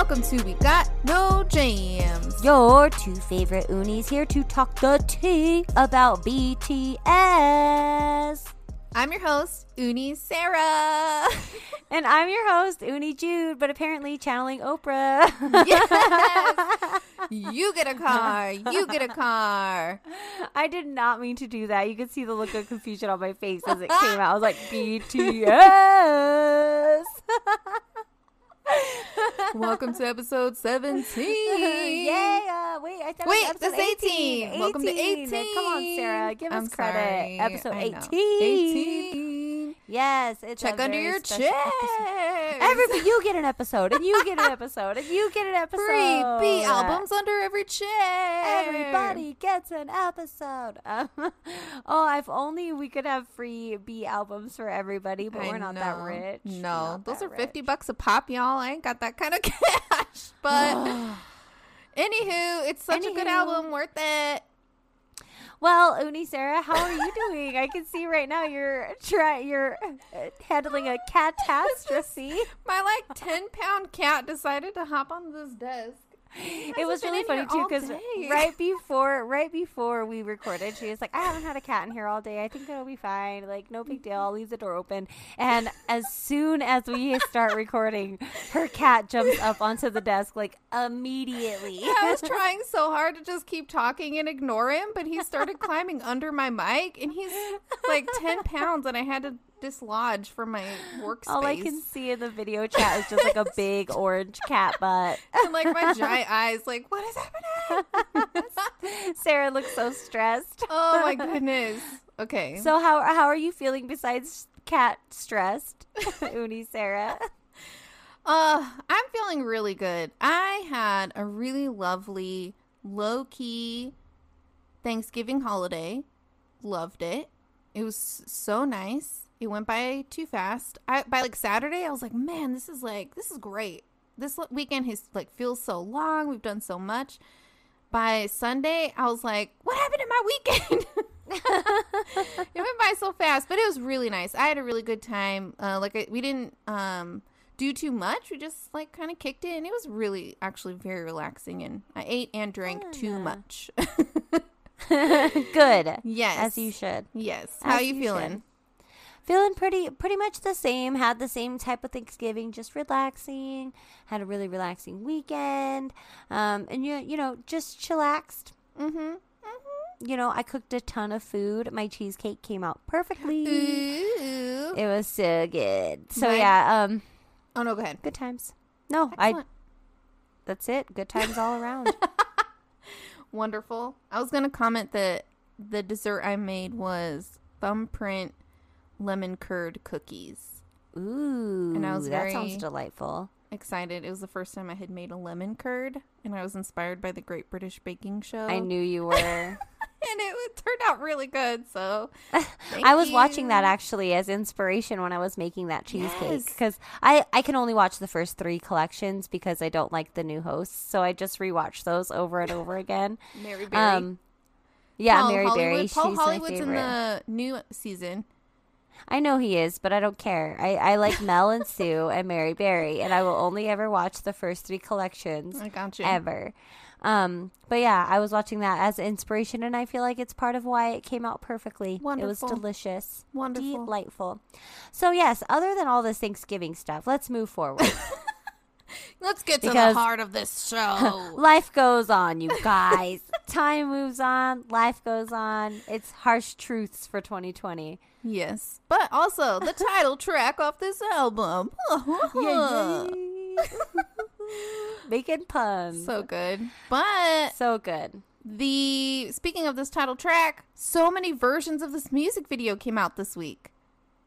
Welcome to We Got No Jams. Your two favorite unis here to talk the tea about BTS. I'm your host, Uni Sarah. And I'm your host, Uni Jude, but apparently channeling Oprah. yes. You get a car. You get a car. I did not mean to do that. You could see the look of confusion on my face as it came out. I was like, BTS. Welcome to episode 17. yeah. Uh, wait, I thought Wait, it was episode this 18. Welcome to 18. Come on, Sarah. Give I'm us credit. sorry. Episode 18. 18. Yes. It's Check under your chairs. Everybody, you get an episode, and you get an episode, and you get an episode. Free B albums under every chair. Everybody gets an episode. Um, oh, if only we could have free B albums for everybody, but I we're not that rich. No, Not those are 50 bucks a pop, y'all. I ain't got that kind of cash. But anywho, it's such a good album, worth it. Well, Uni Sarah, how are you doing? I can see right now you're try you're uh, handling a catastrophe. My like 10 pound cat decided to hop on this desk. It was really funny too because right before right before we recorded she was like i haven't had a cat in here all day. I think it'll be fine. Like no big deal. I'll leave the door open. And as soon as we start recording her cat jumps up onto the desk like immediately. I was trying so hard to just keep talking and ignore him, but he started climbing under my mic and he's like 10 pounds and I had to dislodge from my workspace. all i can see in the video chat is just like a big orange cat butt and like my giant eyes, like, what is happening? sarah looks so stressed oh my goodness. Okay. so how, how are you feeling besides cat stressed uni sarah Uh, I'm feeling really good. I had a really lovely, low key Thanksgiving holiday. Loved it. It was so nice. It went by too fast. I by like Saturday, I was like, man, this is like this is great. This weekend has like feels so long. We've done so much. By Sunday, I was like, what happened to my weekend? it went by so fast, but it was really nice. I had a really good time. Uh, like I, we didn't um do too much. We just like kind of kicked it, and it was really actually very relaxing. And I ate and drank too much. Good. yes, As you should. Yes. How As you you feeling? should. Feeling pretty pretty much the same. Had the same type of Thanksgiving, just relaxing. Had a really relaxing weekend. Um and you you know, just chillaxed. Mm-hmm. You know, I cooked a ton of food. My cheesecake came out perfectly. Ooh. It was so good. So Mine- yeah, um Oh no, go ahead. good times. No, I that's it. Good times all around. Wonderful. I was gonna comment that the dessert I made was thumbprint lemon curd cookies. Ooh, And I was that sounds delightful. Excited. It was the first time I had made a lemon curd, and I was inspired by the Great British Baking Show. I knew you were. and it turned out really good. So I was watching that actually as inspiration when I was making that cheesecake Yes. because I, I can only watch the first three collections because I don't like the new hosts. So I just rewatch those over and over again. Mary Berry. Um, yeah, Paul Mary Hollywood. Berry. Paul she's Hollywood's in the new season. I know he is, but I don't care. I, I like Mel and Sue and Mary Berry, and I will only ever watch the first three collections I got you. ever. Um, but yeah, I was watching that as inspiration, and I feel like it's part of why it came out perfectly. It was delicious, Wonderful. delightful. So yes, other than all this Thanksgiving stuff, let's move forward. Let's get to Because- the heart of this show. Life goes on, you guys. Time moves on. Life goes on. It's harsh truths for 2020. Yes, but also the title track off this album. Yeah, making puns. So good. But so good. the speaking of this title track, so many versions of this music video came out this week.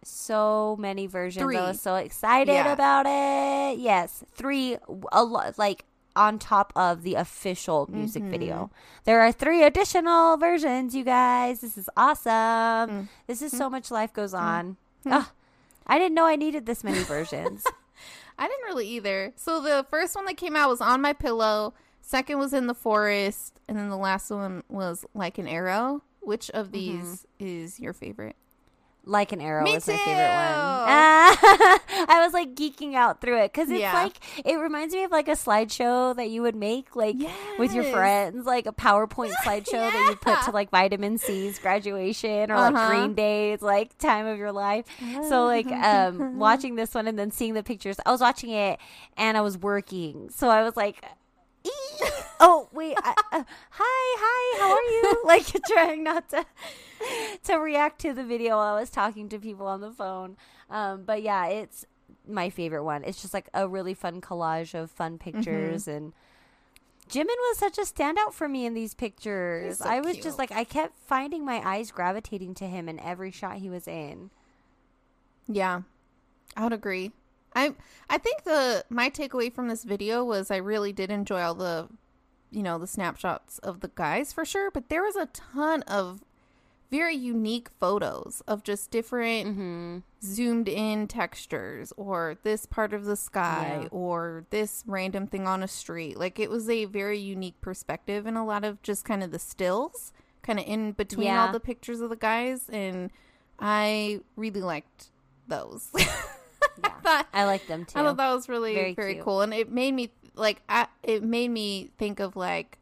So many versions. Three. I was so excited Yeah. about it. Yes, three. A lot like on top of the official music Mm-hmm. video. There are three additional versions, you guys. This is awesome. Mm. This is so much life goes on. Ugh, I didn't know I needed this many versions. I didn't really either. So the first one that came out was on my pillow. Second was in the forest, and then the last one was like an arrow. Which of these is your favorite? Like an arrow Me was my too. favorite one. I was like geeking out through it because it's Yeah. like it reminds me of like a slideshow that you would make like with your friends, like a PowerPoint slideshow that you put to like vitamin C's graduation or like Uh-huh. Green Day's like time of your life. So like um watching this one and then seeing the pictures, I was watching it and I was working, so I was like. Oh wait! I, uh, hi, hi. How are you? Like trying not to to react to the video while I was talking to people on the phone. Um, but yeah, it's my favorite one. It's just like a really fun collage of fun pictures and Jimin was such a standout for me in these pictures. so I was cute. just like I kept finding my eyes gravitating to him in every shot he was in. Yeah, I would agree. I I think the my takeaway from this video was I really did enjoy all the, you know, the snapshots of the guys for sure. But there was a ton of very unique photos of just different Mm-hmm. zoomed in textures or this part of the sky Yeah. or this random thing on a street. Like it was a very unique perspective and a lot of just kind of the stills kind of in between Yeah. all the pictures of the guys and I really liked those. I thought I like them too. I thought that was really Very very, cool, and it made me like I, it made me think of like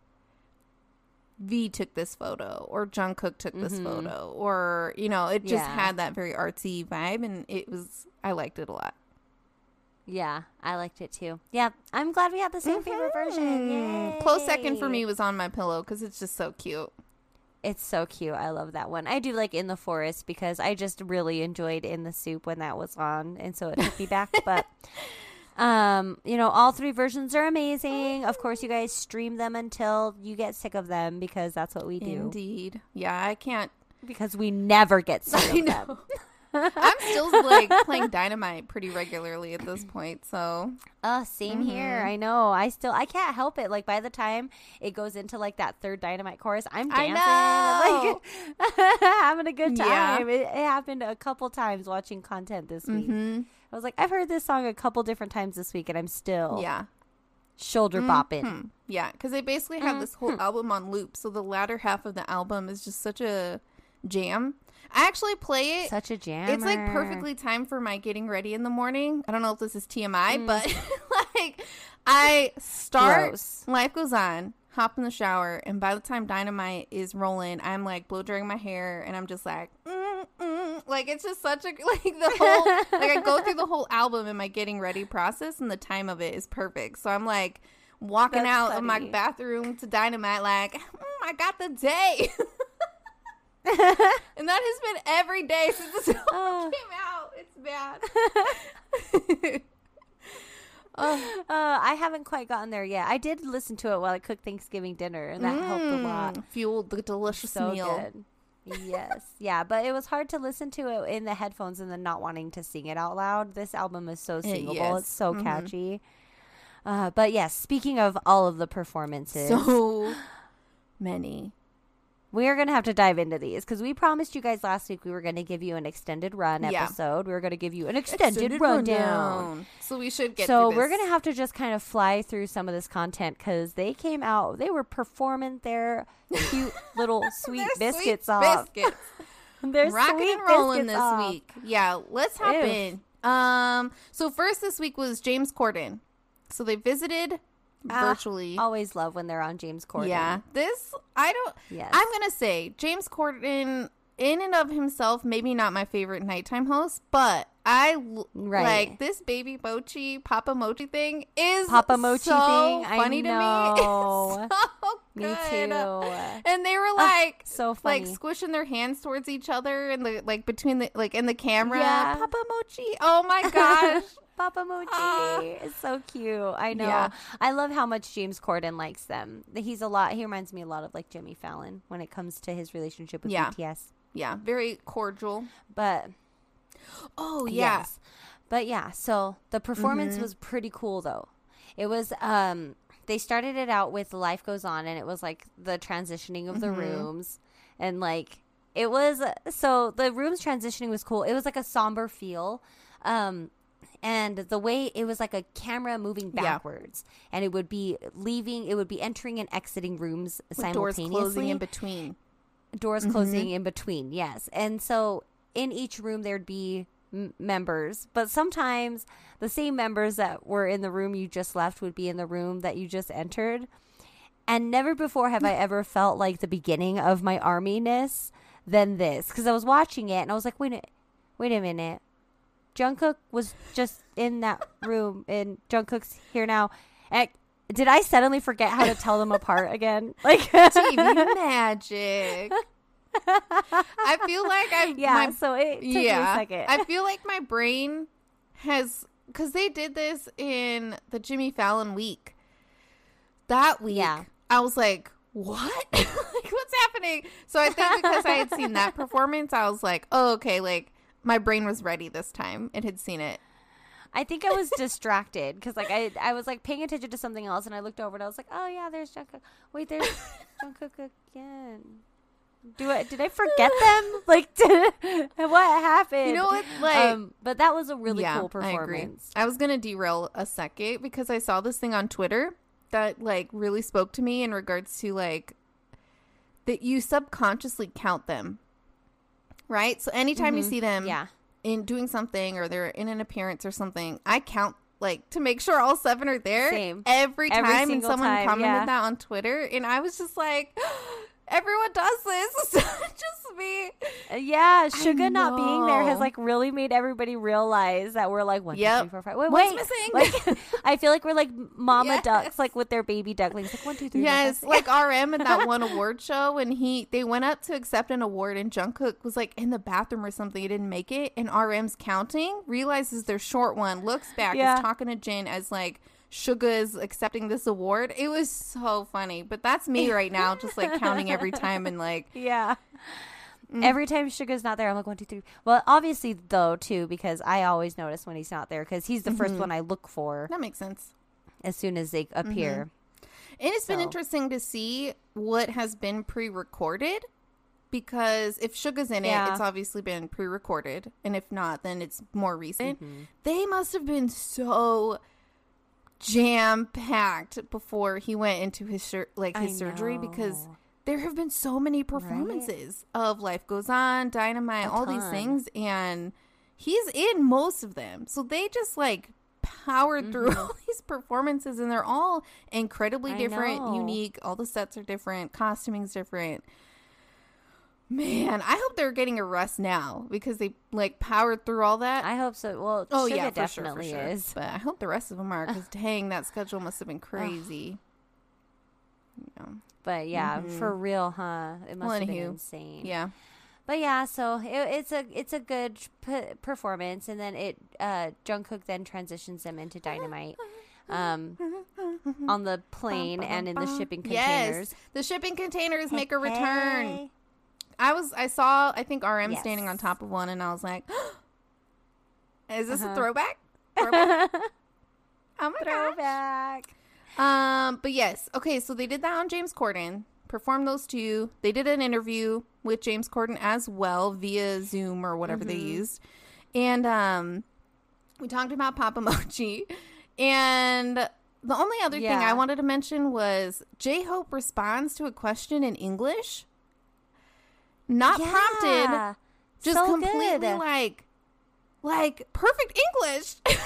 V took this photo or Jungkook took this Mhm. photo or you know it just Yeah. had that very artsy vibe, and it was I liked it a lot. yeah, I liked it too. Yeah, I'm glad we had the same favorite version. Mm. Close second for me was on my pillow because it's just so cute. It's so cute. I love that one. I do like In the Forest because I just really enjoyed In the SOOP when that was on, and so it took me back. But um, you know, all three versions are amazing. Of course, you guys stream them until you get sick of them because that's what we do. Indeed, yeah, I can't. Because we never get sick of them. I'm still like playing Dynamite pretty regularly at this point, so Oh, same here. Mm-hmm. I know. I still I can't help it. Like by the time it goes into like that third dynamite chorus, I'm I dancing, like having a good Yeah. time. It, it happened a couple times watching content this week. mhm. I was like, I've heard this song a couple different times this week, and I'm still yeah. shoulder bopping. Hmm. Yeah, because they basically have this whole album on loop. So the latter half of the album is just such a jam. I actually play it. Such a jam. it's like perfectly timed for my getting ready in the morning. I don't know if this is TMI, but like I start, Gross. life goes on, hop in the shower, and by the time Dynamite is rolling, I'm like blow drying my hair, and I'm just like, mm, mm. like it's just such a like the whole like I go through the whole album in my getting ready process, and the time of it is perfect. So I'm like walking That's out of my bathroom to Dynamite, like mm, I got the day. and that has been every day since this song Oh. came out. It's bad. Uh, I haven't quite gotten there yet. I did listen to it while I cooked Thanksgiving dinner, and that helped a lot. Mm, Fueled the delicious So meal. good. yes, yeah, but it was hard to listen to it in the headphones and then not wanting to sing it out loud. This album is so singable; yes. it's so Mhm. catchy. Uh, but yes, speaking of all of the performances, So many. We are going to have to dive into these because we promised you guys last week we were going to give you an extended run Yeah. episode. We were going to give you an extended, rundown. So we should get So we're gonna have to just kind of fly through some of this content because they came out, they were performing their cute little sweet biscuits sweet off. Biscuits. Their Rocking sweet and rolling this off. week. Yeah, let's hop Ew. in. Um, so first this week was James Corden. So they visited Ah, virtually. Always love when they're on James Corden. Yeah, this I don't. Yes. I'm gonna say James Corden, in and of himself, maybe not my favorite nighttime host, but I Right. like this baby mochi Papa Mochi thing is Papa Mochi so thing, funny to me. It's so Me good. too. And they were like. So like squishing their hands towards each other and the like between the like in the camera. Yeah. Papa Mochi. Oh my gosh. Papa Mochi. Ah. it's so cute. I know. Yeah. I love how much James Corden likes them. He's a lot. He reminds me a lot of like Jimmy Fallon when it comes to his relationship with Yeah. BTS. Yeah, very cordial. But Oh yeah. Yes. But yeah, so the performance Mm-hmm. was pretty cool though. It was um they started it out with Life Goes On and it was like the transitioning of the Mm-hmm. rooms and like it was so the rooms transitioning was cool. It was like a somber feel. Um and the way it was like a camera moving Yeah. backwards and it would be leaving it would be entering and exiting rooms With doors simultaneously closing in between. doors closing mm-hmm. in between yes. And so in each room there'd be m- members but sometimes the same members that were in the room you just left would be in the room that you just entered. And never before have i ever felt like the beginning of my arminess than this because i was watching it and i was like wait a, wait a minute jungkook was just in that room and jungkook's here now and did i suddenly forget how to tell them apart again like TV magic. I feel like I Yeah, my so it took me a yeah. second. I feel like my brain has because they did this in the Jimmy Fallon week. That week, Yeah. I was like, "What? like, what's happening?" So I think because I had seen that performance, I was like, "Oh, okay." Like my brain was ready this time. It had seen it. I think I was distracted because like I I was like paying attention to something else and I looked over and I was like, oh yeah, there's Jungkook. Wait, there's Jungkook again. Do I did I forget them? Like, did, what happened? You know what, like- um, but that was a really cool I agree. performance. I was gonna derail a second because I saw this thing on Twitter that like really spoke to me in regards to like that you subconsciously count them. Right? So anytime you see them Mm-hmm. Yeah, in doing something or they're in an appearance or something, I count like to make sure all seven are there Same. every time Every and someone time, commented yeah. that on Twitter and I was just like everyone does this. It's not just me. Uh, yeah. Suga not being there has like really made everybody realize that we're like one, two, Yep. three, four, five. Wait, What's wait. missing? Like, I feel like we're like mama Yes. ducks, like with their baby ducklings. Like one, two, three. Yes, like RM in that one award show when he they went up to accept an award and Jungkook was like in the bathroom or something. He didn't make it, and RM's counting, realizes their short one, looks back, Yeah. is talking to Jin as like Suga is accepting this award. It was so funny, but that's me right now, just like counting every time and like Yeah. Mm. Every time Suga's not there, I'm like one, two, three. Well, obviously though too, because I always notice when he's not there because he's the Mm-hmm. first one I look for that makes sense. as soon as they appear. And it's been interesting to see what has been pre-recorded because if Suga's in it, it's obviously been pre-recorded, and if not, then it's more recent. Mm-hmm. They must have been so jam-packed before he went into his sur- like his I surgery because there have been so many performances of Life Goes On, Dynamite, all these things, and he's in most of them. So they just like powered through all these performances, and they're all incredibly Mm-hmm. Different, unique. All the sets are different, costuming's different. Man, I hope they're getting a rest now because they like powered through all that. I hope so. Well, oh Suga yeah, for sure, for definitely sure. is. But I hope the rest of them are because dang, that schedule must have been crazy. Yeah. But yeah, for real, huh? It must Well, have been insane. yeah. But yeah, so it, it's a it's a good p- performance, and then it uh, Jungkook then transitions them into Dynamite. Um, on the plane and in the shipping containers. Yes, the shipping containers make a return. I was, I saw, I think RM standing on top of one, and I was like, "Is this a Uh-huh. throwback?" Throwback? oh my gosh. Um, but yes, okay, so they did that on James Corden, performed those two. They did an interview with James Corden as well via Zoom or whatever they used. And um we talked about Papa Mochi. And the only other thing I wanted to mention was J Hope responds to a question in English. Not prompted, just So completely good. like like perfect English.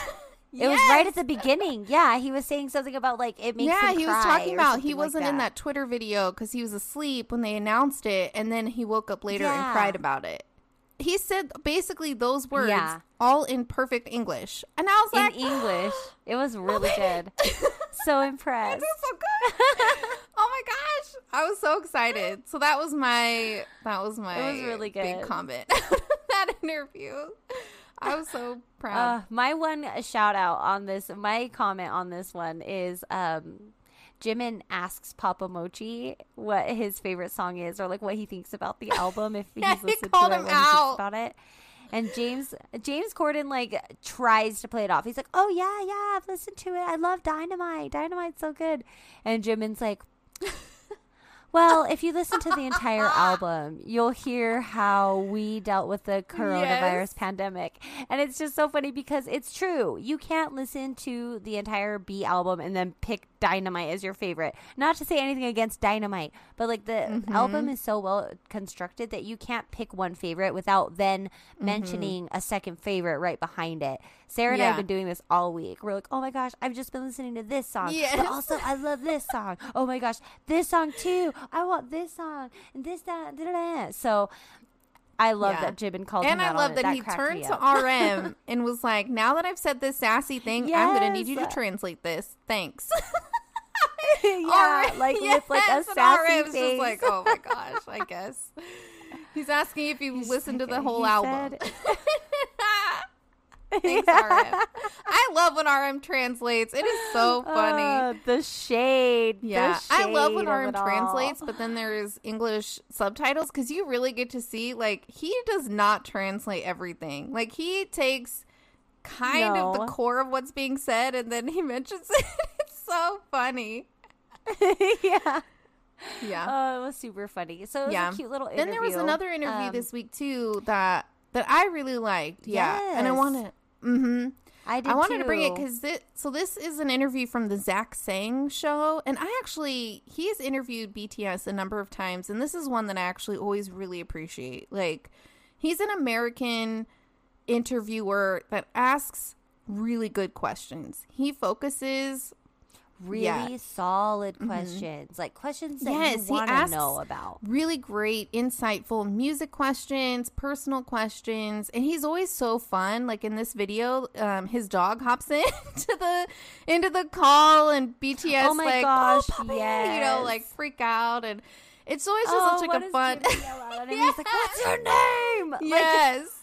It was right at the beginning. Yeah, he was saying something about like it makes yeah, he was talking about he something like wasn't in that Twitter video because he was asleep when they announced it, and then he woke up later and cried about it. He said basically those words Yeah. all in perfect English, and I was in like, English. It was oh really good. So It impressed. was so good. my gosh, I was so excited. So that was my that was my It was really big good. comment that interview. I was so proud. Uh, my one shout out on this, my comment on this one is um, Jimin asks Papa Mochi what his favorite song is or like what he thinks about the album if Yeah, he's he listened called to it, him what he thinks out. about it. And James James Corden like tries to play it off. He's like, "Oh yeah, yeah, I've listened to it. I love Dynamite. Dynamite's so good." And Jimin's like, "Well, if you listen to the entire album, you'll hear how we dealt with the coronavirus Yes. pandemic." And it's just so funny because it's true. You can't listen to the entire B album and then pick Dynamite is your favorite. Not to say anything against Dynamite, but like the Mm-hmm. album is so well constructed that you can't pick one favorite without then mentioning a second favorite right behind it. Sarah and I have Mm-hmm. Been doing this all week. We're like, oh my gosh, I've just been listening to this song. Yes. But also, I love this song. Oh my gosh, this song too. I want this song and this, that, da, da, da. So I love Yeah. that Jimin called and him And I love it. that, he turned to. RM and was like, "Now that I've said this sassy thing, I'm gonna need you to translate this. Thanks." yeah, like with like a sassy RM's face. just like, "Oh my gosh, I guess." He's asking if you listened to the whole album. said- Thanks, Yeah. RM. I love when RM translates. It is so funny. Uh, the shade. the Yeah, I love when shade RM translates, but then there's English subtitles because you really get to see like he does not translate everything. Like he takes kind of the core of what's being said and then he mentions it. It's so funny. yeah. Yeah. Oh, it was super funny. So it was Yeah. a cute little interview. then there was another interview Um, this week too that that I really liked. Yeah, and I Yes. want to. Mm-hmm. I did I wanted to bring it because this. So this is an interview from the Zach Sang show, and I actually he has interviewed BTS a number of times, and this is one that I actually always really appreciate. Like, he's an American interviewer that asks really good questions. He focuses really yeah. Mm-hmm. solid questions, like questions that Yes, you want to know about. really great, insightful music questions, personal questions, and he's always so fun. Like in this video, um, his dog hops in to the into the call, and BTS Oh my like, gosh, oh, puppy," you know, like freak out, and it's always just oh, such like a fun. Jimin yell out at him? He's like, "What's your name?" Like, yes,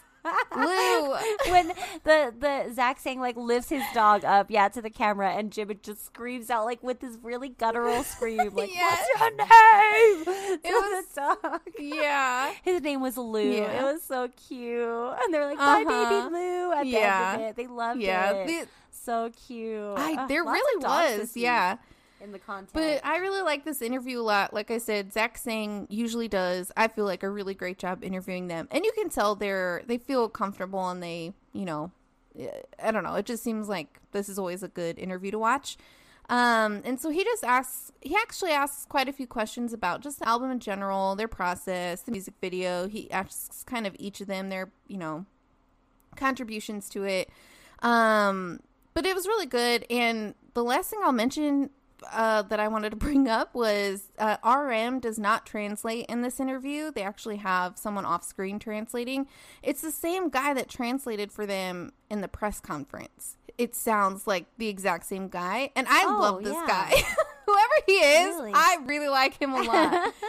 Lou. when the the Zach Sang like lifts his dog up, yeah, to the camera, and Jimin just screams out like with this really guttural scream, like, Yes. "What's your name?" It to was- the dog. Yeah. His name was Lou. Yeah. It was so cute, and they're like, "Bye, Uh-huh. baby Lou." At the Yeah. end of it, they loved Yeah, it. the- so cute. I, there of really was, yeah. In the content. But I really like this interview a lot. Like I said, Zach Sang usually does. I feel like a really great job interviewing them, and you can tell they're they feel comfortable and they, you know, I don't know. It just seems like this is always a good interview to watch. Um, and so he just asks. He actually asks quite a few questions about just the album in general, their process, the music video. He asks kind of each of them their, you know, contributions to it. Um, but it was really good. And the last thing I'll mention uh, that I wanted to bring up was uh, RM does not translate in this interview. They actually have someone off screen translating. It's the same guy that translated for them in the press conference. It sounds like the exact same guy. And I Oh, love this yeah. guy. Whoever he is, Really? I really like him a lot.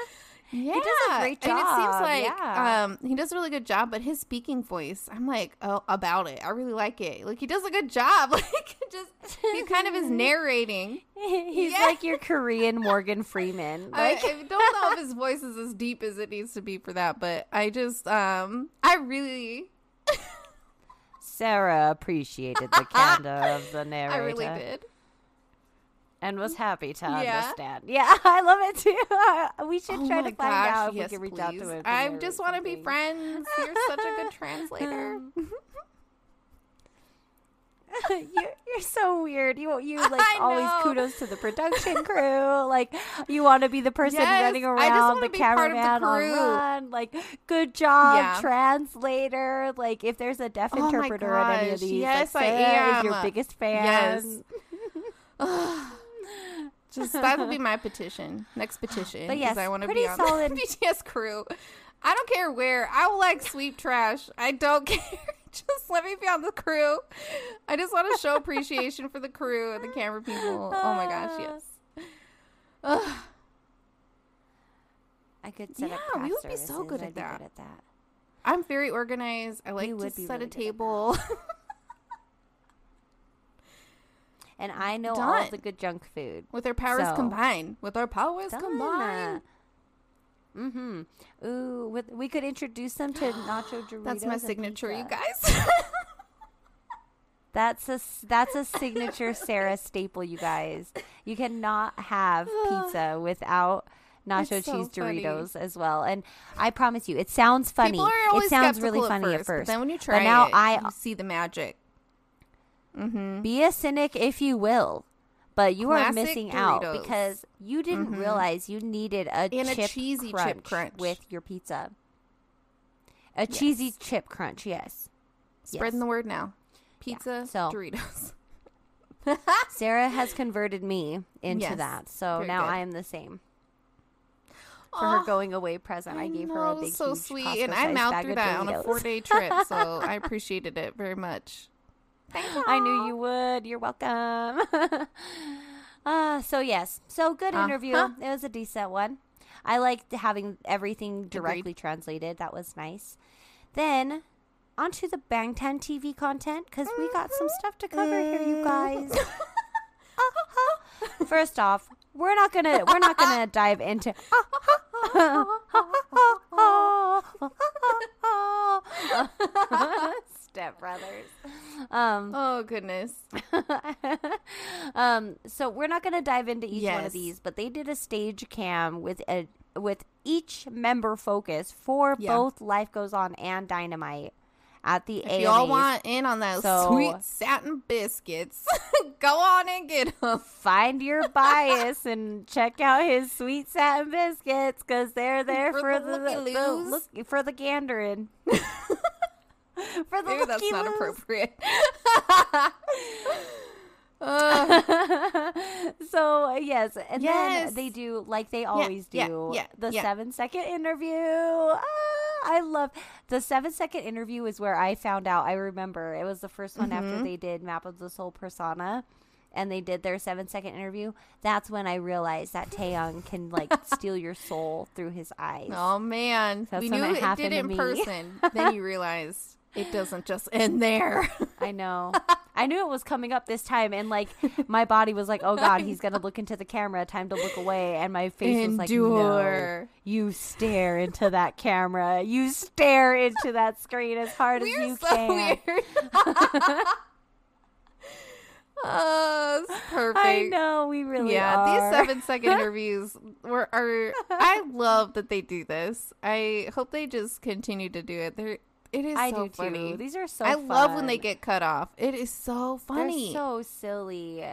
Yeah, does a great job. And it seems like yeah. um, he does a really good job. But his speaking voice, I'm like, oh, about it. I really like it. Like he does a good job. Like just he kind of is narrating. He's Yeah. like your Korean Morgan Freeman. I, Like, I don't know if his voice is as deep as it needs to be for that, but I just um, I really, Sarah appreciated the candor of the narrator. I really did. And was happy to Yeah. understand. Yeah, I love it too. we should Oh try to find gosh, out if yes, we can reach please. out to him. I just want to be friends. You're such a good translator. Um, you're, you're so weird. You you like I always kudos to the production crew. Like you want to be the person Yes, running I just around, the be part of the cameraman on crew. run. Like good job, Yeah. translator. Like if there's a deaf Oh interpreter in any of these, yes, I like, Sarah is your biggest fan. Yes. Just that would be my petition. Next petition. But yes, I want to be on solid- the BTS crew. I don't care where. I will like sweep trash. I don't care. Just let me be on the crew. I just want to show appreciation for the crew and the camera people. Oh my gosh, yes. Ah. Ugh. I could set up Yeah, we would be so good at be that. Good at that. I'm very organized. I like to set really a table. And I know all Done. of the good junk food. with our powers So- combined. With our powers Done. combined. Mm-hmm. Ooh, with, we could introduce them to nacho Doritos. That's my signature, you guys. That's a that's a signature Sarah staple, you guys. You cannot have pizza without nacho so cheese funny. Doritos as well. And I promise you, it sounds funny. People are always it sounds really funny at at first, first. but then when you try but now it, I you see the magic. Mm-hmm. be a cynic if you will. But you are Classic missing out because you didn't Mhm. realize you needed a And a chip cheesy chip crunch crunch. with your pizza. A cheesy chip crunch, yes. Spreading Yes. the word now. Pizza, so- Doritos. Sarah has converted me into Yes. that. So now good. I am the same. For her going away present, I, gave her a big, so sweet, Costco and I mouthed through that on a four day trip, so I appreciated it very much. I knew you would. You're welcome. uh, so yes, so good Uh-huh. interview. It was a decent one. I liked having everything directly Agreed. translated. That was nice. Then onto the Bangtan TV content because we got some stuff to cover here, you guys. First off, we're not gonna we're not gonna dive into Step Brothers. Um, Oh goodness. um, so we're not going to dive into each one of these, but they did a stage cam with a with each member focus for Yeah. both Life Goes On and Dynamite at the If y'all want in on those So- sweet satin biscuits, go on and get them. Find your bias and check out his sweet satin biscuits because they're there For for, the the, the, look for the gandering. for the Maybe that's not appropriate. Uh, so yes, and Yes. then they do like they always yeah, do yeah, the yeah. seven second interview. Ah, I love the seven second interview is where I found out. I remember it was the first one after Mm-hmm. they did Map of the Soul Persona. And they did their seven second interview. That's when I realized that Taehyung can like steal your soul through his eyes. oh man, That's we when knew it did in me. person. then you realized it doesn't just end there. I know. I knew it was coming up this time, and like my body was like, "Oh God, he's gonna look into the camera. Time to look away." And my face was like, "No, you stare into that camera. You stare into that screen as hard as We're you so can." weird. oh, it's perfect. I know we really yeah, are. these seven second interviews were are. I love that they do this. I hope they just continue to do it. They're it is I so do funny. too. These are so. I love when they get cut off. It is so funny. They're so silly.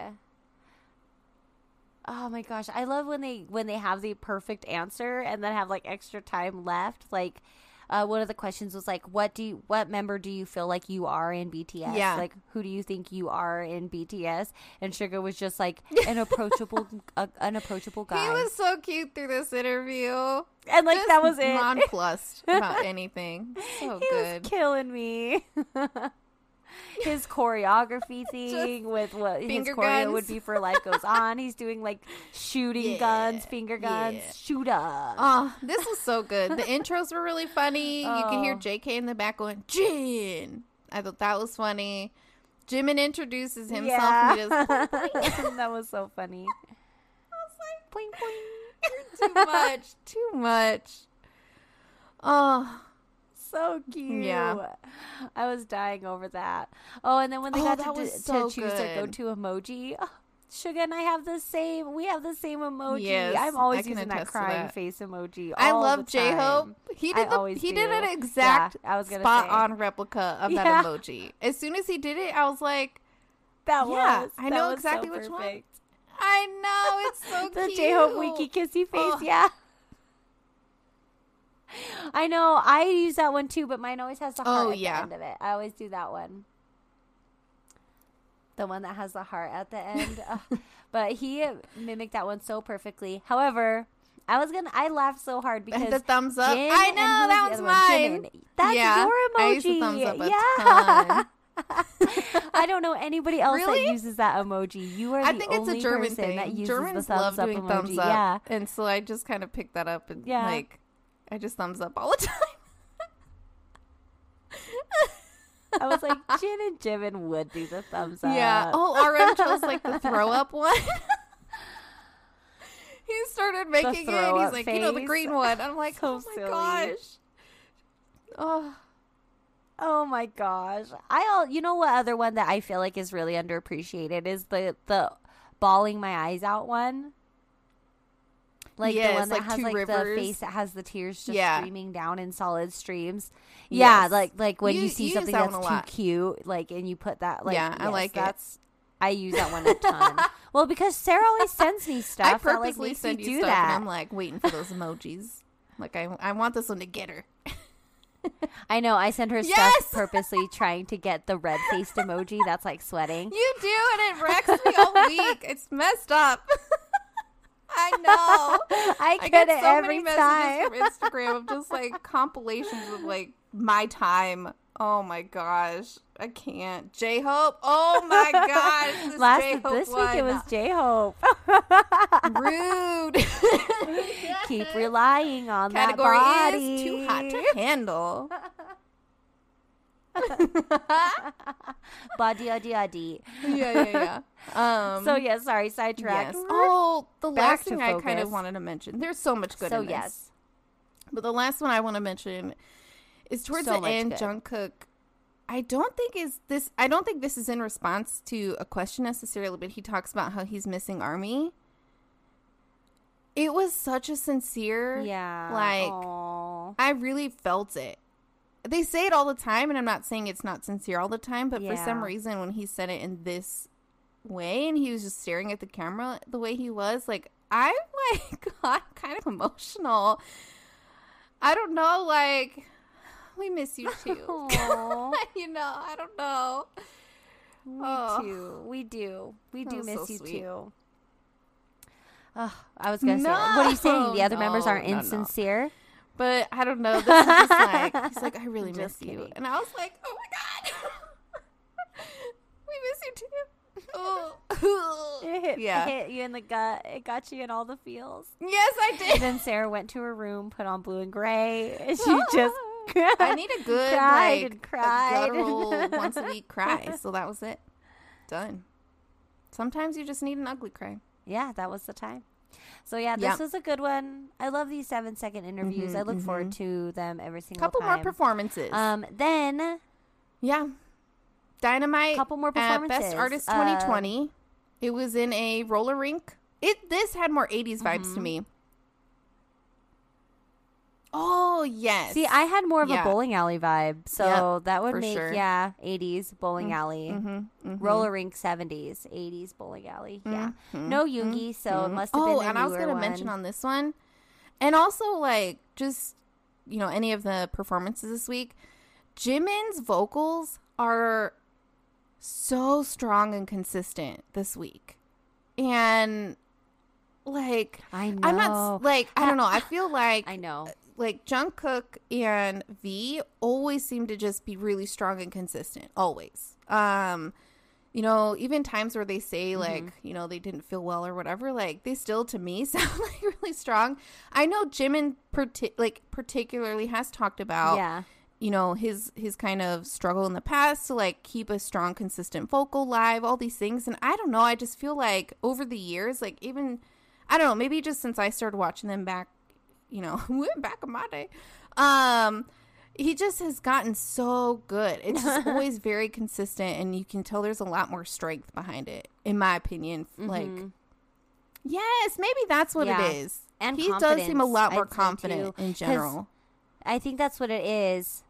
Oh my gosh, I love when they when they have the perfect answer and then have like extra time left. Like uh, one of the questions was like, "What do you, what member do you feel like you are in BTS? Yeah. Like who do you think you are in BTS?" And Suga was just like an approachable, a, an approachable guy, he was so cute through this interview. and like Just that was it. Nonplussed about anything. So he good. was killing me. His choreography thing with what his choreo guns. would be for Life Goes On. He's doing like shooting Yeah, guns, finger guns, yeah. up. Oh, this was so good. The intros were really funny. You can hear Oh. JK in the back going, Jin. I thought that was funny. Jimin introduces himself and he does that was so funny. Boing, boing. too much. Too much. Oh, So cute. Yeah. I was dying over that. Oh, and then when they Oh, got to, do, so to choose their go-to emoji, oh, Suga and I have the same. We have the same emoji. Yes, I'm always using that crying that. face emoji. I love J Hope. He I did the he did an exact Yeah, I was gonna spot say. on replica of Yeah. that emoji. As soon as he did it, I was like, That Yeah, was. I that know was exactly so which one. I know it's so cute. the. J Hope Wiki kissy face. Oh. Yeah. I know. I use that one too, but mine always has the oh, heart Oh, at yeah. the end of it. I always do that one. The one that has the heart at the end. But he mimicked that one so perfectly. However, I was gonna. I laughed so hard because the thumbs up. Jin I know that the was mine. Jimin. That's Yeah, your emoji. I used to thumbs up a yeah. ton. I don't know anybody else Really? that uses that emoji. You are I the think it's only a German person thing. that uses Germans the thumbs love up doing emoji. thumbs up, Yeah. and so I just kind of picked that up and Yeah. like I just thumbs up all the time. I was like, Jin and Jimin would do the thumbs up. Yeah. Oh, RM chose like the throw up one. he started making it. He's like, you know, the green one. I'm like, So oh my silly. gosh. Oh, Oh my gosh. I all you know what other one that I feel like is really underappreciated is the the bawling my eyes out one. Like the one that like has like rivers. the face that has the tears just Yeah. streaming down in solid streams. Yeah, Yes. like like when you, You- see you something that that's too lot. cute, like and you put that like Yeah, I yes, like it. that's I use that one a ton. well, because Sarah always sends me stuff I that like purposely send you do stuff, that. and I'm like waiting for those emojis. Like I, I want this one to get her. I know I send her Yes! stuff purposely trying to get the red faced emoji that's like sweating. You do, and it wrecks me all week. It's messed up. I know. I I get, get it so every many time. messages from Instagram of just like compilations of like my time. Oh my gosh, I can't. J Hope. Oh my gosh, this Last J-Hope this week it was J Hope. rude. Keep relying on Category that body. is too hot to handle. Body, body, body. yeah, yeah, yeah. Um, So yeah, sorry, sidetracked. yes. Oh, the Back last thing I kind of wanted to mention. There's so much good. so in this. yes, But the last one I want to mention is towards So the end. good. Jungkook, I don't think is this. I don't think this is in response to a question necessarily, but he talks about how he's missing Army. It was such a sincere. yeah. like Aw. I really felt it. They say it all the time, and I'm not saying it's not sincere all the time, but for some reason, when he said it in this way and he was just staring at the camera the way he was, like, I like got kind of emotional. I don't know, like, we miss you too. You know, I don't know. We Oh. do. We do. We That do miss so you sweet. too. Ugh, I was gonna say. What are you saying? The other members oh, aren't no, no. insincere. But I don't know. This is just like he's like, I really miss Just you, and I was like, Oh my god, we miss you too. Oh. It hit, yeah. it hit you in the gut. It got you in all the feels. Yes, I And did. then Sarah went to her room, put on blue and gray, and she just I need a good Cried like and cried. a guttural once a week cry. So that was it. Done. Sometimes you just need an ugly cry. yeah, that was the time. So yeah, this Yeah. was a good one. I love these seven second interviews. Mhm, I look forward to them every single time. Couple more performances. um, then yeah. Dynamite. couple more at Best performances. Artist Uh, 2020. it was in a roller rink. It this had more 80s vibes Mm-hmm. to me. Oh yes. See, I had more of Yeah. a bowling alley vibe, so Yep, that would make sure. yeah, eighties bowling alley, mm-hmm, roller rink seventies, eighties bowling alley. Yeah, Mhm, no Yoongi, so it must have Oh, been. and I was going to mention on this one, and also like just you know any of the performances this week. Jimin's vocals are so strong and consistent this week, and like I know. I'm not like I don't know. I feel like I know. Like Jungkook and V always seem to just be really strong and consistent. Always. Um, you know, even times where they say Mm-hmm. like, you know, they didn't feel well or whatever, like they still to me sound like really strong. I know Jimin parti- like particularly has talked about Yeah. you know his his kind of struggle in the past to like keep a strong consistent vocal live all these things and i don't know i just feel like over the years like even i don't know maybe just since i started watching them back you know back in my day um he just has gotten so good it's just always very consistent and you can tell there's a lot more strength behind it in my opinion like yes maybe that's what Mm-hmm. Yeah. it is And he does seem a lot more I'd confident in general I think that's what it is.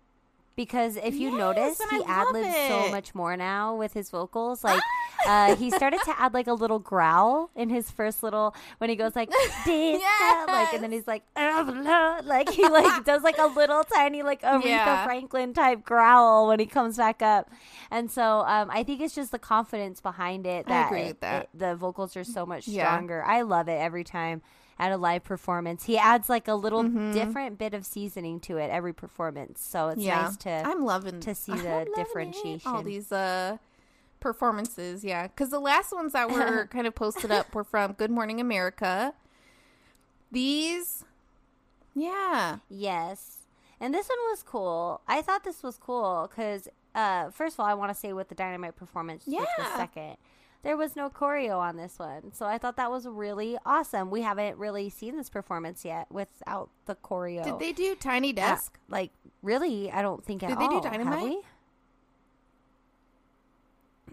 Because if you Yes, notice, he ad libs so much more now with his vocals. Like, uh, he started to add like a little growl in his first little when he goes like this, uh, like, and then he's like, like he like does like a little tiny like Aretha Yeah. Franklin type growl when he comes back up. And so um, I think it's just the confidence behind it that, agree it- with that. it- the vocals are so much Yeah. stronger. I love it every time at a live performance. He adds like a little Mm-hmm. different bit of seasoning to it every performance. So it's nice to I'm loving to see the loving it. All differentiation. these uh performances, yeah. Because the last ones that were kind of posted up were from Good Morning America. These, yeah, Yes. And this one was cool. I thought this was cool because uh, first of all, I want to say with the dynamite performance, which was Yeah. second. There was no choreo on this one, so I thought that was really awesome. We haven't really seen this performance yet without the choreo. Did they do Tiny Uh, Desk? like really? I don't think at Did they do all. Dynamite? we?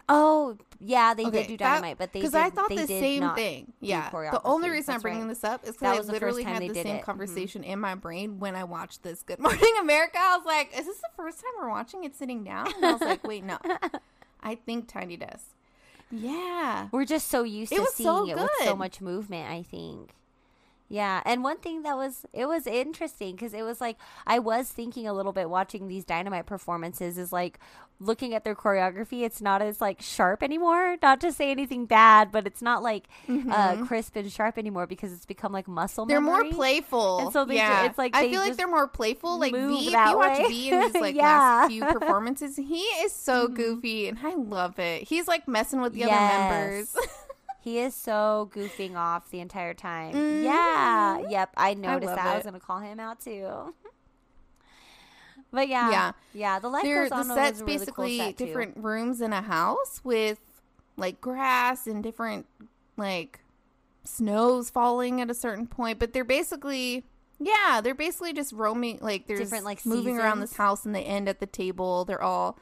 Oh yeah, they Okay, did do that- dynamite, but they because did, I thought the same thing. Yeah, the only reason I'm bringing right. this up is That because I was the literally had the same it. Mhm. conversation in my brain when I watched this Good Morning America. I was like, "Is this the first time we're watching it sitting down?" And I was like, "Wait, no, I think Tiny Desk." Yeah, We're just so used It to seeing so it with so much movement, I think. Yeah, and one thing that was it was interesting because it was like I was thinking a little bit watching these dynamite performances is like looking at their choreography. It's not as like sharp anymore. Not to say anything bad, but it's not like uh, crisp and sharp anymore because it's become like muscle. Mm-hmm. they're more playful. And so they yeah, it's like I feel like they're more playful. Like V, if you watch way. V and his like Yeah. last few performances, he is so goofy, and I love it. He's like messing with the other members. He is so goofing off the entire time. Mm-hmm. Yeah. Yep. I noticed love that. I was going to call him out too. but yeah. Yeah. Yeah. The life They're, goes the on set's was really basically cool set too. different rooms in a house with like grass and different like snows falling at a certain point. But they're basically yeah, they're basically just roaming like there's Different, like, moving around this house and they end at the table. They're all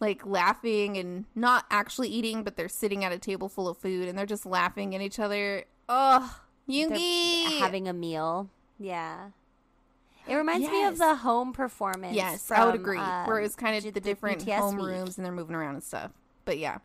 like laughing and not actually eating, but they're sitting at a table full of food and they're just laughing at each other. Oh, Yoongi. having a meal. Yeah. It reminds me of the home performance. yes, I would agree. uh, Where it's kind of the different BTS home week. rooms and they're moving around and stuff. But yeah.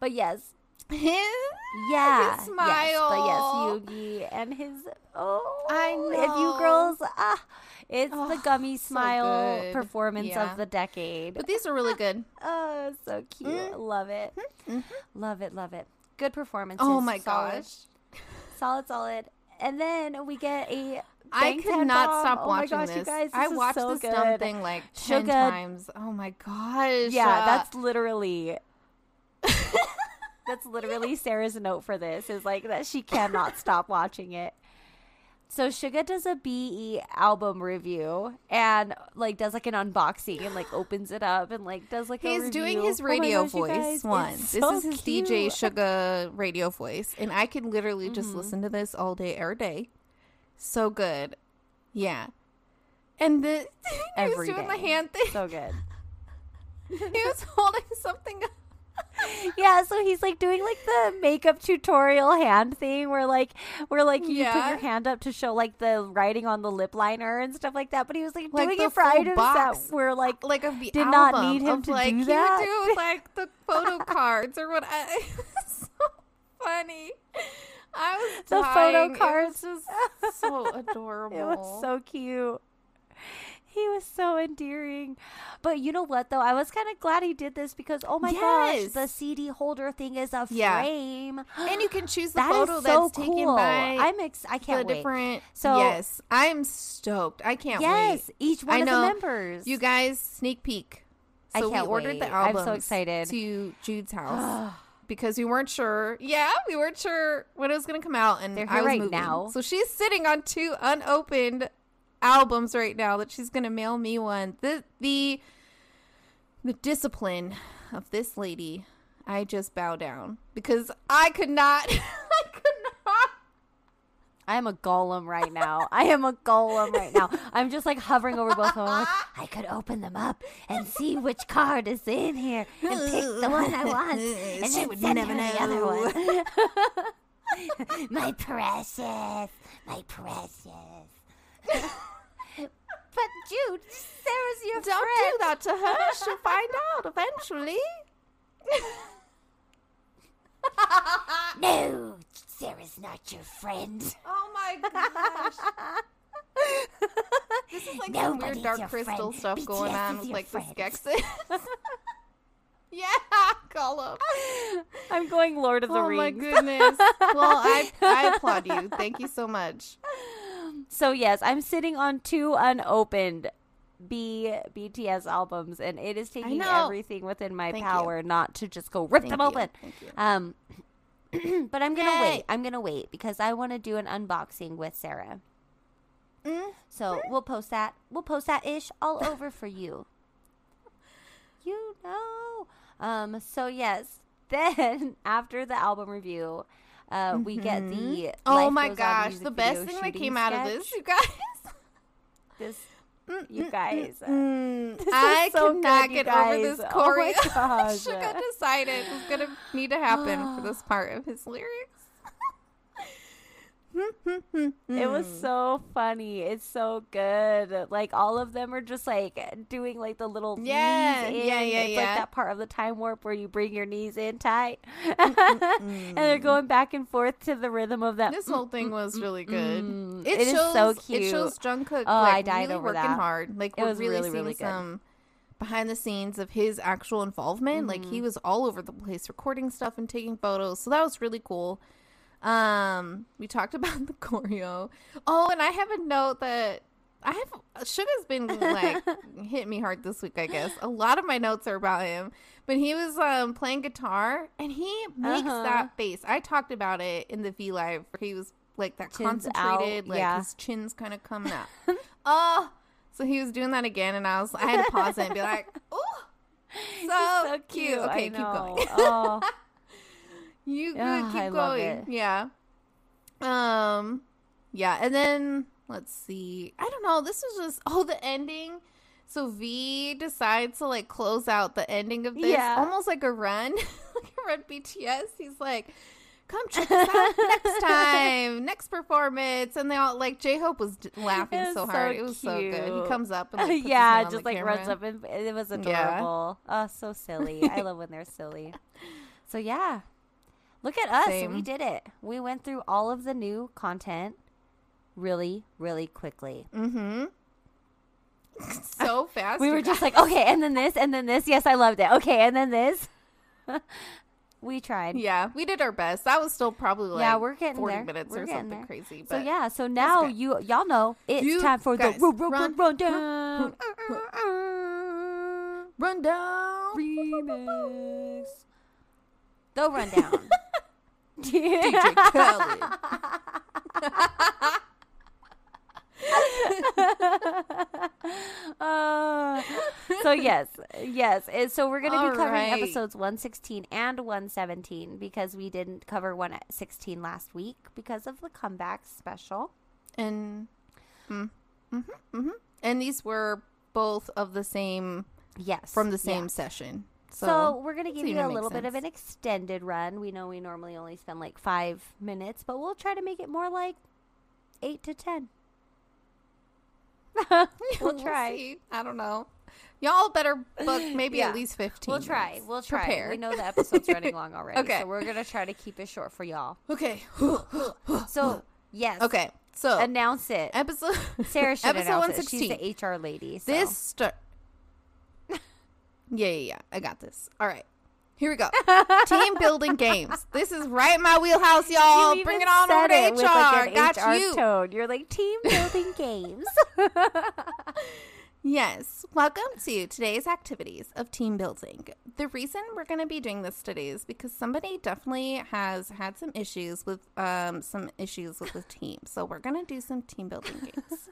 But yes. His, Yeah. his Yes. But yes, Yoongi and his oh I If you girls ah it's the Oh, gummy smile good. performance Yeah. of the decade. But these are really good. Oh, so cute. Mm. Love it. Mhm. Love it, love it. Good performance. Oh my solid, gosh. Solid, solid. And then we get a I could not bomb. stop Oh watching gosh, this. guys, I this is watched so this dumb thing like 10 Suga- times. Oh my gosh. Yeah, Uh, that's literally That's literally Sarah's note for this is like that she cannot stop watching it. So Suga does a BE album review and like does like an unboxing and like opens it up and like does like a He's doing his Oh radio gosh, voice one. it's This is his cute. DJ Suga radio voice. And I can literally just Mm-hmm. listen to this all day, every day. So good. Yeah. And the he Every was doing the hand thing. So good. he was holding something up. Yeah, so he's like doing like the makeup tutorial hand thing where like where like you put your hand up to show like the writing on the lip liner and stuff like that. But he was like, Like doing the it for items box. that were like like of the did not need him of, to like, do that. would do like the photo cards or what I so funny. I was The dying. photo It was cards. just so adorable. It was so cute. He was so endearing. But you know what though? I was kind of glad he did this because oh my gosh, the CD holder thing is a Yeah. frame. and you can choose the That photo so that's cool. taken by I'm ex- I can't wait. different. So- yes, I'm stoked. I can't yes, wait. each one I of know. the members. You guys, sneak peek. I So can't we ordered the wait. I'm album. so excited. to Jude's house. because we weren't sure. Yeah, we weren't sure when it was going to come out, and They're I was right moving. now. So she's sitting on two unopened albums right now that she's to mail me one. The the the discipline of this lady, I just bow down because I could not. I could not. I am a Gollum right now. I am a Gollum right now. I'm just like hovering over both of them. Like, I could open them up and see which card is in here and pick the one I want, and She then would send never her the other one. my precious, my precious. But Jude, Sarah's your friend. Don't friend. do that to her. She'll find out eventually. No, Sarah's not your friend. Oh my gosh. This is like some weird dark crystal friend. stuff going on is with your like the friend. Skeksis. yeah, Gollum. I'm going Lord of the Oh Rings. Oh my goodness. Well, I I applaud you. Thank you so much. So yes, I'm sitting on two unopened B BTS albums, and it is taking everything within my Thank you. power not to just go rip Thank them you. open. You. Um, but I'm gonna Yay. wait. I'm gonna wait because I want to do an unboxing with Sarah. So we'll post that. We'll post that ish all over for you. You know. Um. So yes. Then after the album review, uh, we get mm-hmm. the. Oh my gosh, the best thing that came out of this, you guys. This, mm, you mm, guys. Mm, uh, mm. This I so cannot good, get over guys. this Oh my choreo. gosh. Suga decided was gonna need to happen for this part of his lyrics. It was mm. so funny. It's so good. Like all of them are just like doing like the little Yeah, knees in. yeah, yeah, It's yeah. like that part of the time warp where you bring your knees in tight, and they're going back and forth to the rhythm of that. This mm, whole thing mm, was really good. mm. It, It is shows, so cute. It shows Jungkook Oh, I died really over working that. hard. Like It we're was really, really, really good. some behind the scenes of his actual involvement. Like Mm-hmm. he was all over the place recording stuff and taking photos. So that was really cool. Um, we talked about the choreo. Oh, and I have a note that I have Suga's been like hit me hard this week, I guess. A lot of my notes are about him. But he was um playing guitar and he makes Uh-huh. that face. I talked about it in the V Live where he was like that Chins out, concentrated, like yeah. his chin's kind of coming out. oh, so he was doing that again, and I was I had to pause it and be like, "Oh, so, so cute." Okay, keep going. oh, You good? Ah, keep I going. Yeah. Um. Yeah, and then let's see. I don't know. This was just oh the ending. So V decides to like close out the ending of this Yeah. almost like a run, like a run BTS. He's like, "Come check us out next time, next performance," and they all like J Hope was d- laughing was so so hard. it was so good. He comes up and like, yeah, just like runs up and it was Yeah. adorable. Oh, so silly. I love when they're silly. So yeah, look at us. We did it. We went through all of the new content really, really quickly. Mm-hmm. so fast. We were just like, okay, and then this, and then this. Yes, I loved it. Okay, and then this. we tried. Yeah, we did our best. That was still probably like Yeah, we're getting 40 there. minutes We're or something there. crazy. So But yeah, so now you y'all know it's You time for the run, run, run- run down run down. remix. The rundown. DJ Khaled. Uh, so yes, yes. and So we're gonna be covering right. episodes one sixteen and one seventeen because we didn't cover one sixteen last week because of the comeback special. And mm, hmm hmm and these were both of the same Yes, from the same yeah. session. So, So, we're gonna give you a little bit of an extended run. We know we normally only spend like five minutes, but we'll try to make it more like eight to ten. we'll try. see. I don't know. Y'all better book maybe Yeah. at least fifteen. We'll try. minutes. We'll try. Prepare. We know the episode's running long already, Okay. so we're gonna try to keep it short for y'all. Okay. So yes, okay. So announce it. episode Sarah should episode announce one it. She's the HR lady. So. This. Yeah, yeah, yeah. I got this. All right. Here we go. Team building games. This is right in my wheelhouse, y'all. Bring it on over to HR. like, got HR you. tone. You're like team building games. Yes. Welcome to today's activities of team building. The reason we're going to be doing this today is because somebody definitely has had some issues with um, some issues with the team. So we're going to do some team building games.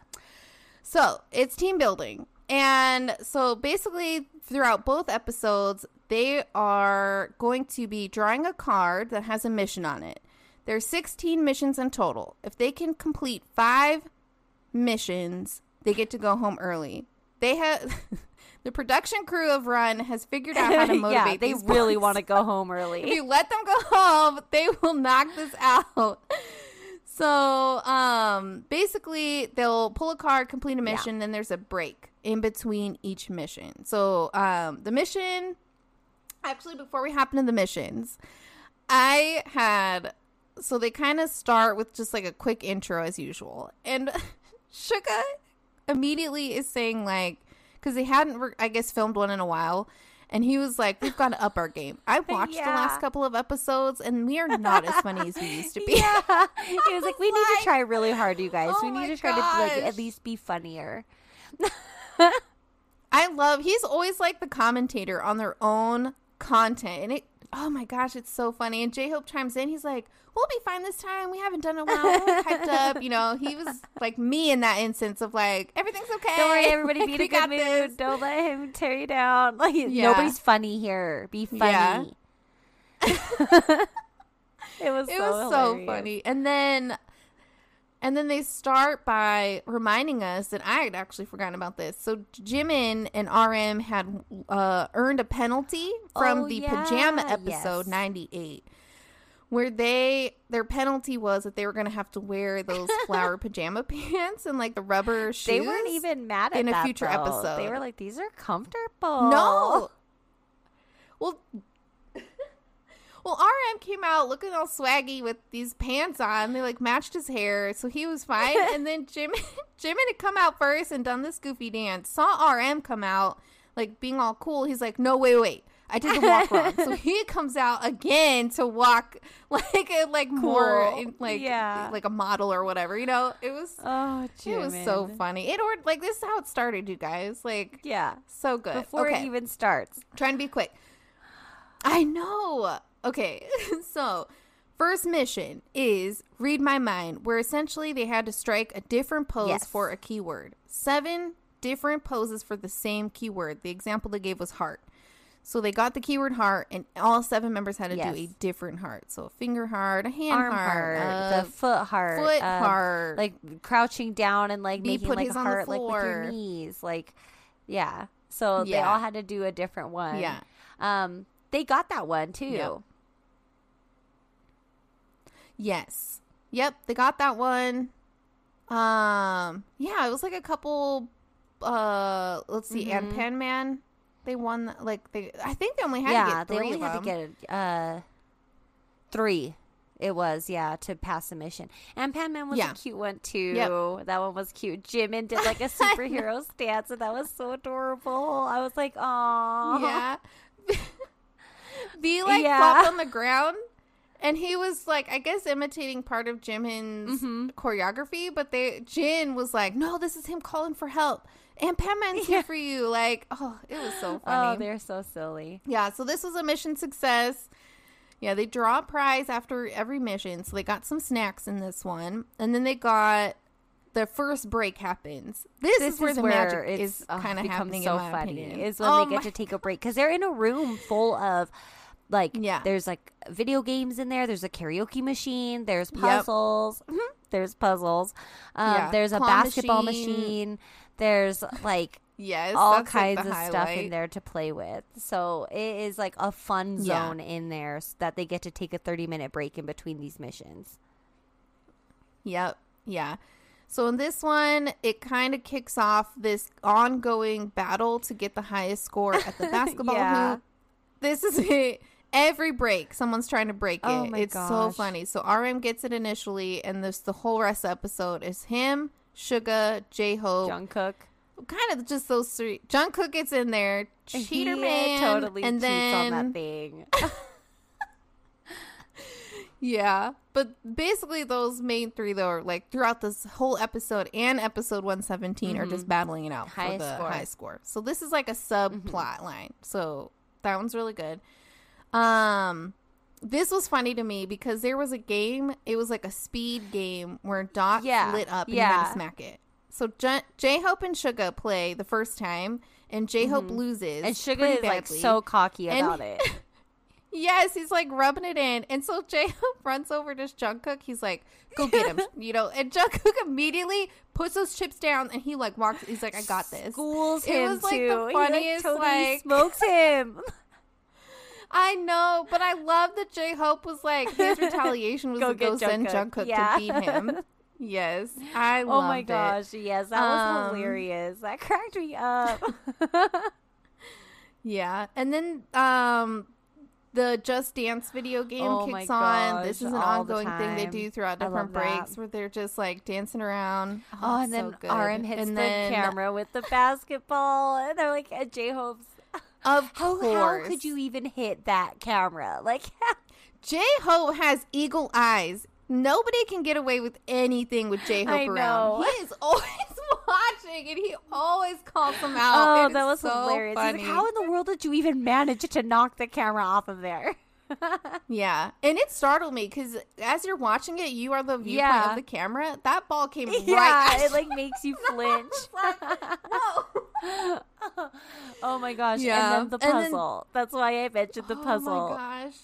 So it's team building. And so basically, throughout both episodes, they are going to be drawing a card that has a mission on it. There's 16 missions in total. If they can complete five missions, they get to go home early. They have the production crew of Run has figured out how to motivate. yeah, they really want to go home early. If you let them go home, they will knock this out. So, um, basically, they'll pull a card, complete a mission, then there's a break in between each mission. So, um, the mission, actually, before we hop into the missions, I had, so they kind of start with just like a quick intro as usual. And Suga immediately is saying, like, because they hadn't, I guess, filmed one in a while. And he was like, "We've got to up our game." I watched the last couple of episodes, and we are not as funny as we used to be. yeah, he was like, "We need to try really hard, you guys. oh we need to try to like at least be funnier." I love. He's always like the commentator on their own content, and it oh my gosh, it's so funny. And J Hope chimes in. He's like, "We'll be fine this time. We haven't done it well. We're hyped up." You know, he was like me in that instance of like, everything's okay. Don't worry, everybody. Like, Be in a good mood. this. Don't let him tear you down. Like Yeah. nobody's funny here. Be Yeah. funny. it was It so was so funny. And then, and then they start by reminding us that I had actually forgotten about this. So Jimin and RM had uh, earned a penalty from Oh, the yeah. pajama episode Yes. ninety eight. Where they their penalty was that they were gonna have to wear those flower pajama pants and like the rubber shoes. They weren't even mad at in a that, future though. episode. They were like, "These are comfortable." No. Well, well, RM came out looking all swaggy with these pants on. They like matched his hair, so he was fine. and then Jim, Jim had come out first and done this goofy dance. Saw RM come out like being all cool. He's like, "No, wait, wait." I did the walk wrong, so he comes out again to walk like a, like more Cool. in, like Yeah. like a model or whatever. You know, it was Oh, it was so funny. It or like this is how it started, you guys. Like Yeah. so good. Before okay. it even starts. Trying to be quick. I know. Okay, so first mission is read my mind, where essentially they had to strike a different pose Yes. for a keyword. Seven different poses for the same keyword. The example they gave was heart. So they got the keyword heart, and all seven members had to Yes. do a different heart. So a finger heart, a hand Arm heart, heart, uh, the foot heart, foot uh, heart. like crouching down and like making like a heart like with your knees, like yeah. So they all had to do a different one. Yeah. Um, they got that one too. Yep. Yes. Yep, they got that one. Um, yeah, it was like a couple. Uh, let's see, and Mhm. Pan Man, they won. Like they, I think they only had yeah, to get they only had to get uh three. It was yeah to pass the mission, and Pan Man was Yeah. a cute one too. Yep. That one was cute. Jimin did like a superhero stance, and that was so adorable. I was like, oh yeah. Be like Yeah. flopped on the ground. And he was like, I guess imitating part of Jimin's Mhm. choreography, but they Jin was like, No, this is him calling for help. And Pan Man's here for you. Like, oh, it was so funny. Oh, they're so silly. Yeah, so this was a mission success. Yeah, they draw a prize after every mission. So they got some snacks in this one. And then they got the first break happens. This, This is where the magic is oh, kind of happening so funny. opinion. Is when Oh they get to take a break because they're in a room full of like Yeah. there's like video games in there. There's a karaoke machine. There's puzzles. Mhm, There's puzzles. Um, Yeah, There's a basketball machine. machine. There's like Yes, all like, kinds the of stuff in there to play with. So it is like a fun Yeah. zone in there s- that they get to take a 30 minute break in between these missions. Yep. Yeah. So in this one, it kind of kicks off this ongoing battle to get the highest score at the basketball Yeah. hoop. This is it. Every break, someone's trying to break it. Oh it's so funny. So RM gets it initially, and this the whole rest of the episode is him, Suga J Hope, Jungkook. kind of just those three. Jungkook gets in there, cheater he man, totally and cheats then on that thing. Yeah, but basically those main three though are like throughout this whole episode and episode 117 are just battling it out for Mm-hmm. The score. Mm-hmm. high score. So this is like a subplot line. So that one's really good. Um this was funny to me because there was a game, it was like a speed game where dots Yeah, lit up and you had yeah. to smack it. So J Hope and Suga play the first time and J Hope loses. Mm-hmm. and Suga pretty is like so cocky And- about it. Yes, he's like rubbing it in. And so J Hope runs over to Jungkook. He's like, go get him. you know, and Jungkook immediately puts those chips down and he like walks. He's like, I got this. Schools It him was, like, the too. He, funniest, totally like- smokes him. I know, but I love that J Hope was like, his retaliation was Go to go send Jungkook. Yeah. to beat him. Yes, I oh my it. gosh, yes, that was Um, hilarious. That cracked me up. Yeah, and then um, the Just Dance video game Oh kicks on. This is an all the ongoing thing they do throughout different breaks where they're just like dancing around. Oh, it's and then so good. RM hits and the then, camera with the basketball, and they're like at J Hope's. Of How, course, how could you even hit that camera? Like, J Hope has eagle eyes. Nobody can get away with anything with J Hope around. He is always watching, and he always calls them out. oh, that was so hilarious. He's like, how in the world did you even manage to knock the camera off of there? Yeah, and it startled me because as you're watching it, you are the viewpoint Yeah. of the camera. That ball came right. yeah, at it like makes you flinch. no. oh my gosh! Yeah. And then the And then- puzzle. That's why I mentioned the Oh puzzle. Oh my gosh.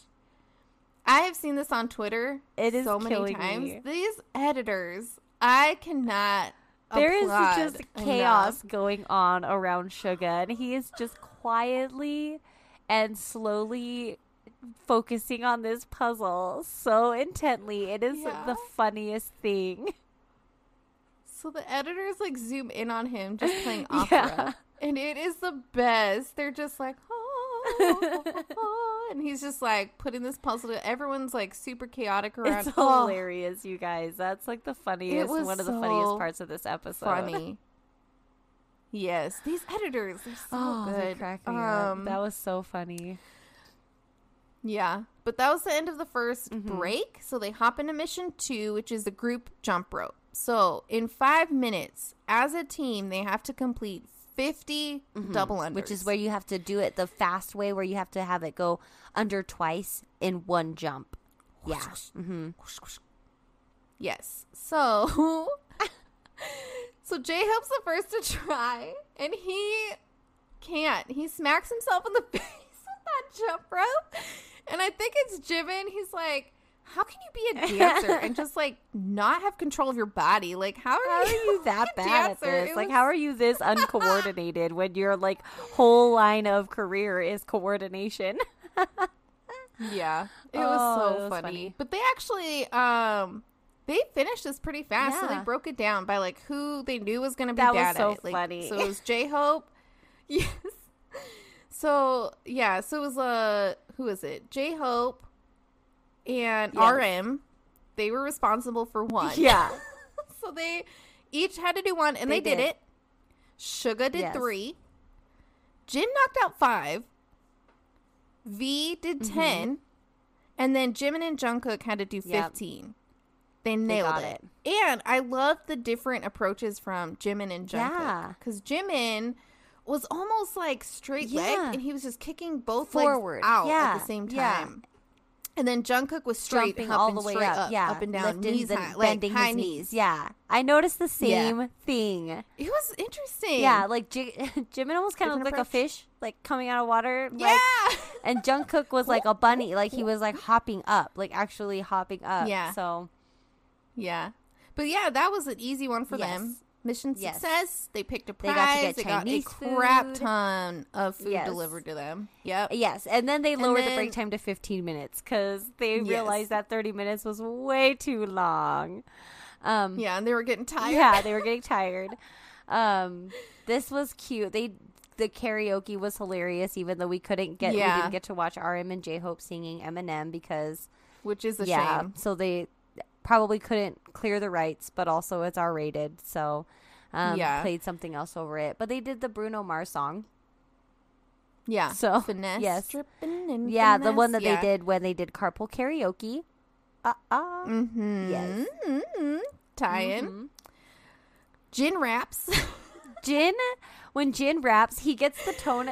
I have seen this on Twitter It is so many times. me. These editors, I cannot. There is just enough. chaos going on around Suga, and he is just quietly and slowly focusing on this puzzle so intently. It is Yeah. the funniest thing. So the editors like zoom in on him just playing Yeah. opera, and it is the best. They're just like, "Oh, oh, oh," and he's just like putting this puzzle. To, everyone's like super chaotic around. It's hilarious, you guys. That's like the funniest, was one of the funniest parts of this episode. funny. yes, these editors are so Oh, good. me. Um, That was so funny. Yeah, but that was the end of the 1st Mm-hmm. break. So they hop into mission two, which is the group jump rope. So in five minutes, as a team, they have to complete 50 double unders. Mm-hmm. Which is where you have to do it the fast way, where you have to have it go under twice in one jump. Yeah. hmm Yes. So, so J Hope's the first to try, and he can't. He smacks himself in the face jump rope, and I think it's Jimin. He's like, "How can you be a dancer and just like not have control of your body? Like, how are, How are you that bad at this? It Like, was- how are you this uncoordinated when your like whole line of career is coordination? Yeah, it Oh, was so it was funny. funny. But they actually, um, they finished this pretty fast. So they broke it down by like who they knew was going to be That was so at it. Like, funny. So it was J Hope. Yes. So yeah, so it was uh, who is it? J Hope and Yes. RM. They were responsible for one. yeah. so they each had to do one, and they, They did. did. it. Suga did Yes. three. Jin knocked out five. V did Mm-hmm. 10. And then Jimin and Jungkook had to do Yep. 15. They nailed got it. And I love the different approaches from Jimin and Jungkook. Yeah. Because Jimin was almost like straight Yeah. leg, and he was just kicking both Forward. legs out at the same Yeah. time. And then Jungkook was straight, Jumping up all and the way straight up. Yeah. up and down, Lifting knees high, bending high his knees. knees. Yeah. I noticed the Yeah. same thing. It was interesting. Yeah, like J- Jimin almost kind of looked like a fish, like coming out of water. Yeah. Like, and Jungkook was like a bunny, like he was like hopping up, like actually hopping up. Yeah. So yeah. But yeah, that was an easy one for Yes. them. Mission Yes. success. They picked a prize. They got to get They got a crap food. ton of food Yes. delivered to them. Yep. yes, and then they lowered the break time to 15 minutes because they Yes. realized that 30 minutes was way too long. Um, Yeah, and they were getting tired. yeah, they were getting tired. Um, this was cute. They the karaoke was hilarious, even though we couldn't get we didn't get to watch RM and J Hope singing Eminem because which is a yeah, shame. so they probably couldn't clear the rights, but also it's R rated, so um, Yeah. played something else over it. But they did the Bruno Mars song, Yeah. So, finesse, yes. yeah, the one that finesse. they did when they did carpool karaoke. Uh uh Mm-hmm. Yes. Mm-hmm. Tie-in. Mhm. Jin raps. Jin, when Jin raps, he gets the tone.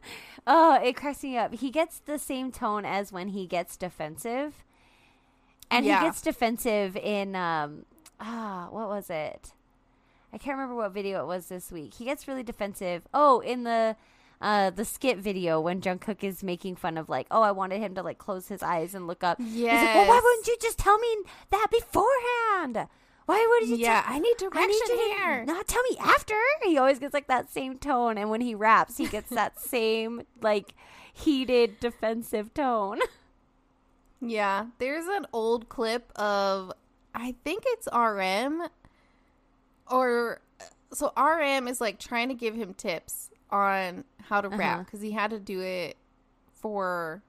oh, it cracks me up. He gets the same tone as when he gets defensive, and Yeah. he gets defensive in um ah what was it? I can't remember what video it was this week. He gets really defensive. Oh, in the uh the skit video when Jungkook is making fun of like, oh, I wanted him to like close his eyes and look up. He's like, well, why wouldn't you just tell me that beforehand? Why would you? yeah, I need I direction need here. not tell me after. He always gets like that same tone, and when he raps, he gets that same like heated defensive tone. Yeah, there's an old clip of I think it's RM or so RM is like trying to give him tips on how to Uh-huh. rap because he had to do it for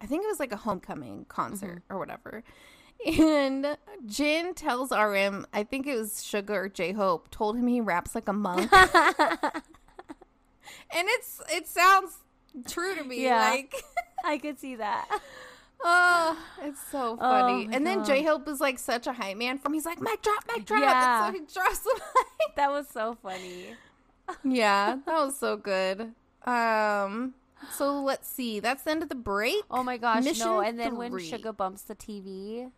I think it was like a homecoming concert Mm-hmm. or whatever. And Jin tells RM, I think it was Suga or J Hope, told him he raps like a monk. and it's it sounds true to me. Yeah. Like I could see that. Oh, it's so funny. my and then. J Hope is like such a hype man from he's like, mic drop, mic drop. Yeah. And so he drops the mic. That was so funny. yeah, that was so good. Um So let's see. That's the end of the break. Oh my gosh, Mission no! And then when three. Suga bumps the TV,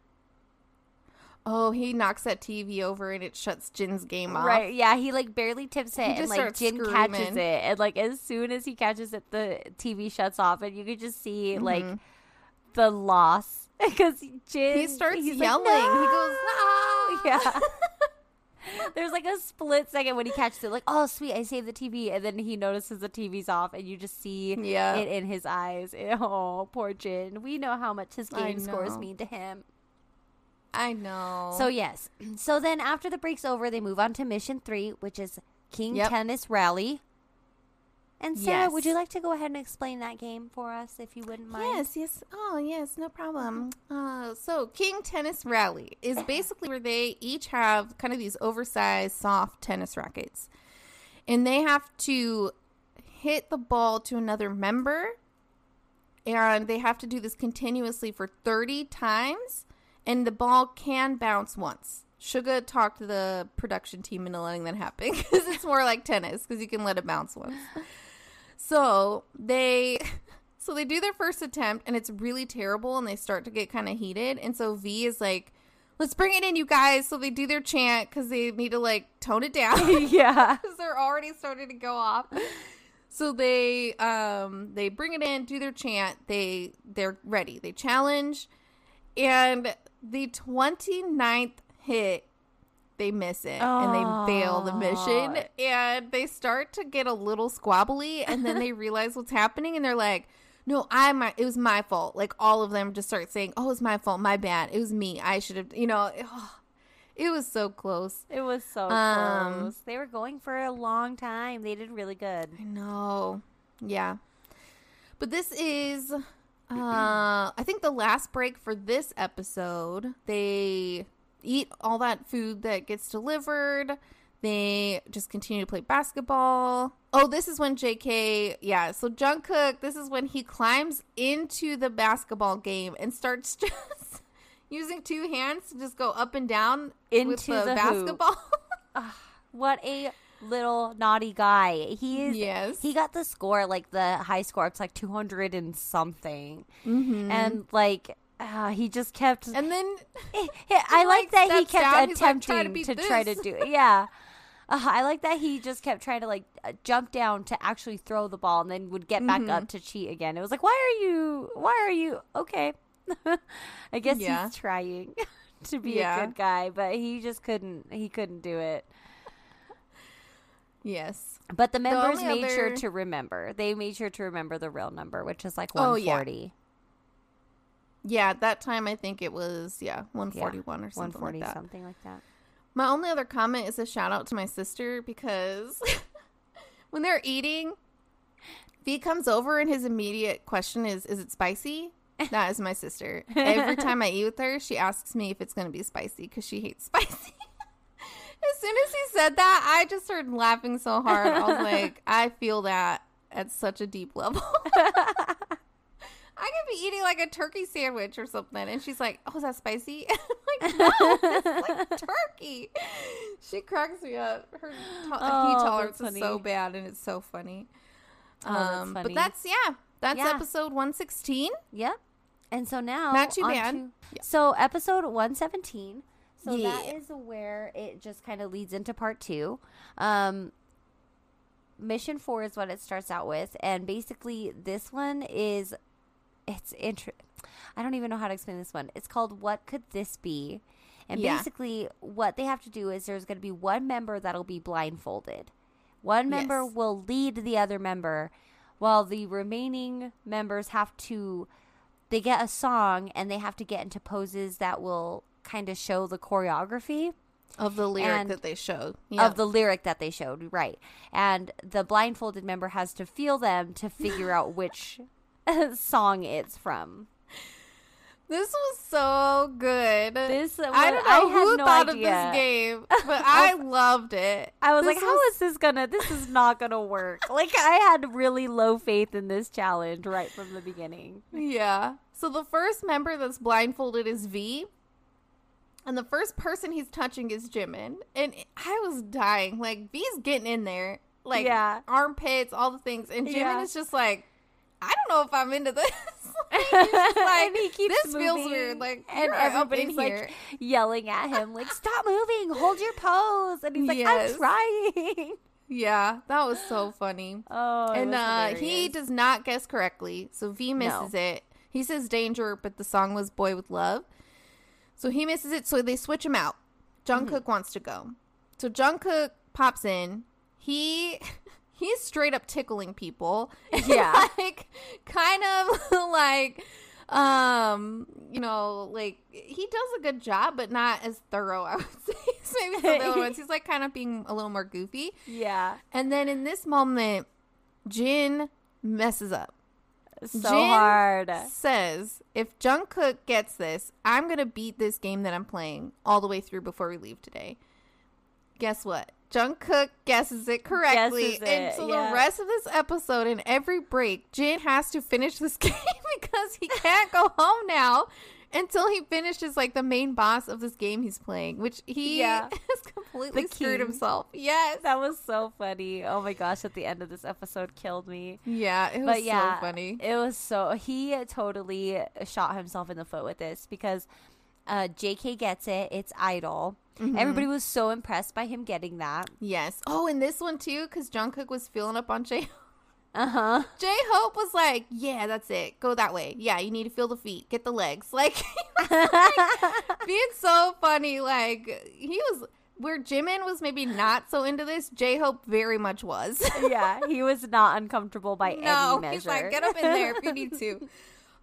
Oh, he knocks that TV over and it shuts Jin's game off. right? Yeah, he like barely tips it, and like Jin catches it, and like as soon as he catches it, the TV shuts off, and you could just see like Mhm. The loss because Jin He starts yelling. Like, He goes, "No!" Yeah. There's like a split second when he catches it, like, oh sweet, I saved the TV, and then he notices the TV's off, and you just see Yeah. it in his eyes. Oh, poor Jin. We know how much his game scores mean to him. I know. So yes. So then after the break's over, they move on to mission three, which is King Yep. Tennis Rally. And Sarah, would you like to go ahead and explain that game for us, if you wouldn't mind? Yes, yes. Oh, yes, no problem. Uh, so, King Tennis Rally is basically where they each have kind of these oversized, soft tennis rackets. And they have to hit the ball to another member. And they have to do this continuously for 30 times. And the ball can bounce once. Suga talked to the production team into letting that happen because it's more like tennis because you can let it bounce once. So they so they do their first attempt and it's really terrible and they start to get kind of heated and so V is like let's bring it in you guys so they do their chant cuz they need to like tone it down yeah. cuz they're already starting to go off. So they um they bring it in, do their chant, they they're ready. They challenge and the 29th hit they miss it and they fail the mission Oh. and they start to get a little squabbly and then they realize what's happening and they're like no i my it was my fault like all of them just start saying oh it's my fault my bad it was me i should have you know it was so close It was so Um, close. They were going for a long time. They did really good. I know. Yeah. But this is uh I think the last break for this episode. They eat all that food that gets delivered. They just continue to play basketball. Oh, this is when JK, yeah. So Jungkook, this is when he climbs into the basketball game and starts just using two hands to just go up and down Into the, the basketball. What a little naughty guy. He is Yes. He got the score, like the high score. It's like 200 and something. Mhm. And like uh, he just kept and then I like like, that he kept down, he's like, attempting "Try to to try to do it. Yeah. Uh, I like that he just kept trying to like uh, jump down to actually throw the ball and then would get back Mm-hmm. up to cheat again. It was like, why are you? Why are you? Okay, I guess Yeah. he's trying to be Yeah. a good guy, but he just couldn't. He couldn't do it. yes. But the members only made sure to remember. They made sure to remember the real number, which is like Oh, 140. Yeah, at that time I think it was yeah, 141 or something 140 like that. something like that. My only other comment is a shout out to my sister because when they're eating, V comes over and his immediate question is, "Is it spicy?" That is my sister. Every time I eat with her, she asks me if it's going to be spicy because she hates spicy. as soon as he said that, I just started laughing so hard. I was like, I feel that at such a deep level. I could be eating like a turkey sandwich or something, and she's like, "Oh, is that spicy?" I'm like, "No, it's like turkey." She cracks me up. Her to- Oh, heat tolerance is so bad, and it's so funny. Oh, that's Um, funny. But that's yeah, that's Yeah. episode one sixteen. Yep. And so now Not too bad. to- Yeah. So episode 117. So that Yeah. is where it just kind of leads into part 2. Um mission 4 is what it starts out with and basically this one is it's inter- I don't even know how to explain this one. It's called what could this be? And Yeah. basically what they have to do is there's going to be one member that'll be blindfolded. One member Yes. will lead the other member while the remaining members have to they get a song and they have to get into poses that will kind of show the choreography Of the lyric And- that they showed. of the lyric that they showed, right? And the blindfolded member has to feel them to figure out which song it's from. This was so good. This I don't know I who no thought idea. of this game, but I loved it. I was This like, how is this gonna? This is not gonna work. Like I had really low faith in this challenge right from the beginning. Yeah. So the first member that's blindfolded is V. And the first person he's touching is Jimin. And I was dying. Like, V's getting in there. Like, Yeah. armpits, all the things. And Jimin Yeah. is just like, I don't know if I'm into this. Like, and he keeps this feels weird. Like, and everybody's like here. yelling at him, like, "Stop moving! Hold your pose!" And he's like, Yes. "I'm trying." yeah, that was so funny. Oh, and uh, he does not guess correctly, so V misses it. He says danger, but the song was "Boy with Love," so he misses it. So they switch him out. Jungkook Mm-hmm. wants to go, so Jungkook pops in. He he's straight up tickling people. Yeah. like kind of like um you know like he does a good job but not as thorough i would say maybe some of the other ones he's like kind of being a little more goofy yeah, and then in this moment, Jin messes up. so Jin hard. Says, if Jungkook gets this, I'm going to beat this game that I'm playing all the way through before we leave today. Guess what? Jungkook guesses it correctly. Guesses and it, so yeah. the rest of this episode and every break, Jin has to finish this game because he can't go home now until he finishes like the main boss of this game he's playing, which he Yeah. has completely screwed himself. Yes. That was so funny. Oh my gosh, at the end of this episode killed me. Yeah, it was But yeah, so funny. it was so he totally shot himself in the foot with this because uh, JK gets it. It's idol. Mm-hmm. Everybody was so impressed by him getting that. Yes. Oh, and this one too, because Jungkook was feeling up on J. Uh huh. J Hope was like, "Yeah, that's it. Go that way. Yeah, you need to feel the feet. Get the legs." Like, like, being so funny. Like he was where Jimin was maybe not so into this. J Hope very much was. yeah, he was not uncomfortable by no, any measure. he's like, "Get up in there if you need to."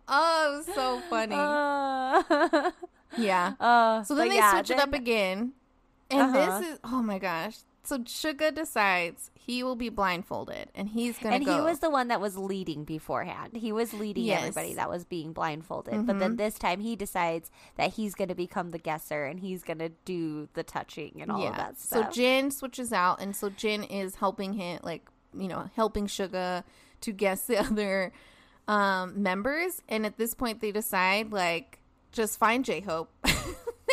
Oh, it was so funny. Uh, yeah. uh, So then they yeah, switch it up again. And Uh-huh. this is oh my gosh. So Suga decides he will be blindfolded and he's gonna And go. he was the one that was leading beforehand. He was leading Yes. everybody that was being blindfolded. But then this time he decides that he's going to become the guesser and he's going to do the touching and all of that stuff. So. Jin switches out and so Jin is helping him like, you know, helping Suga to guess the other um members and at this point they decide like just find J Hope.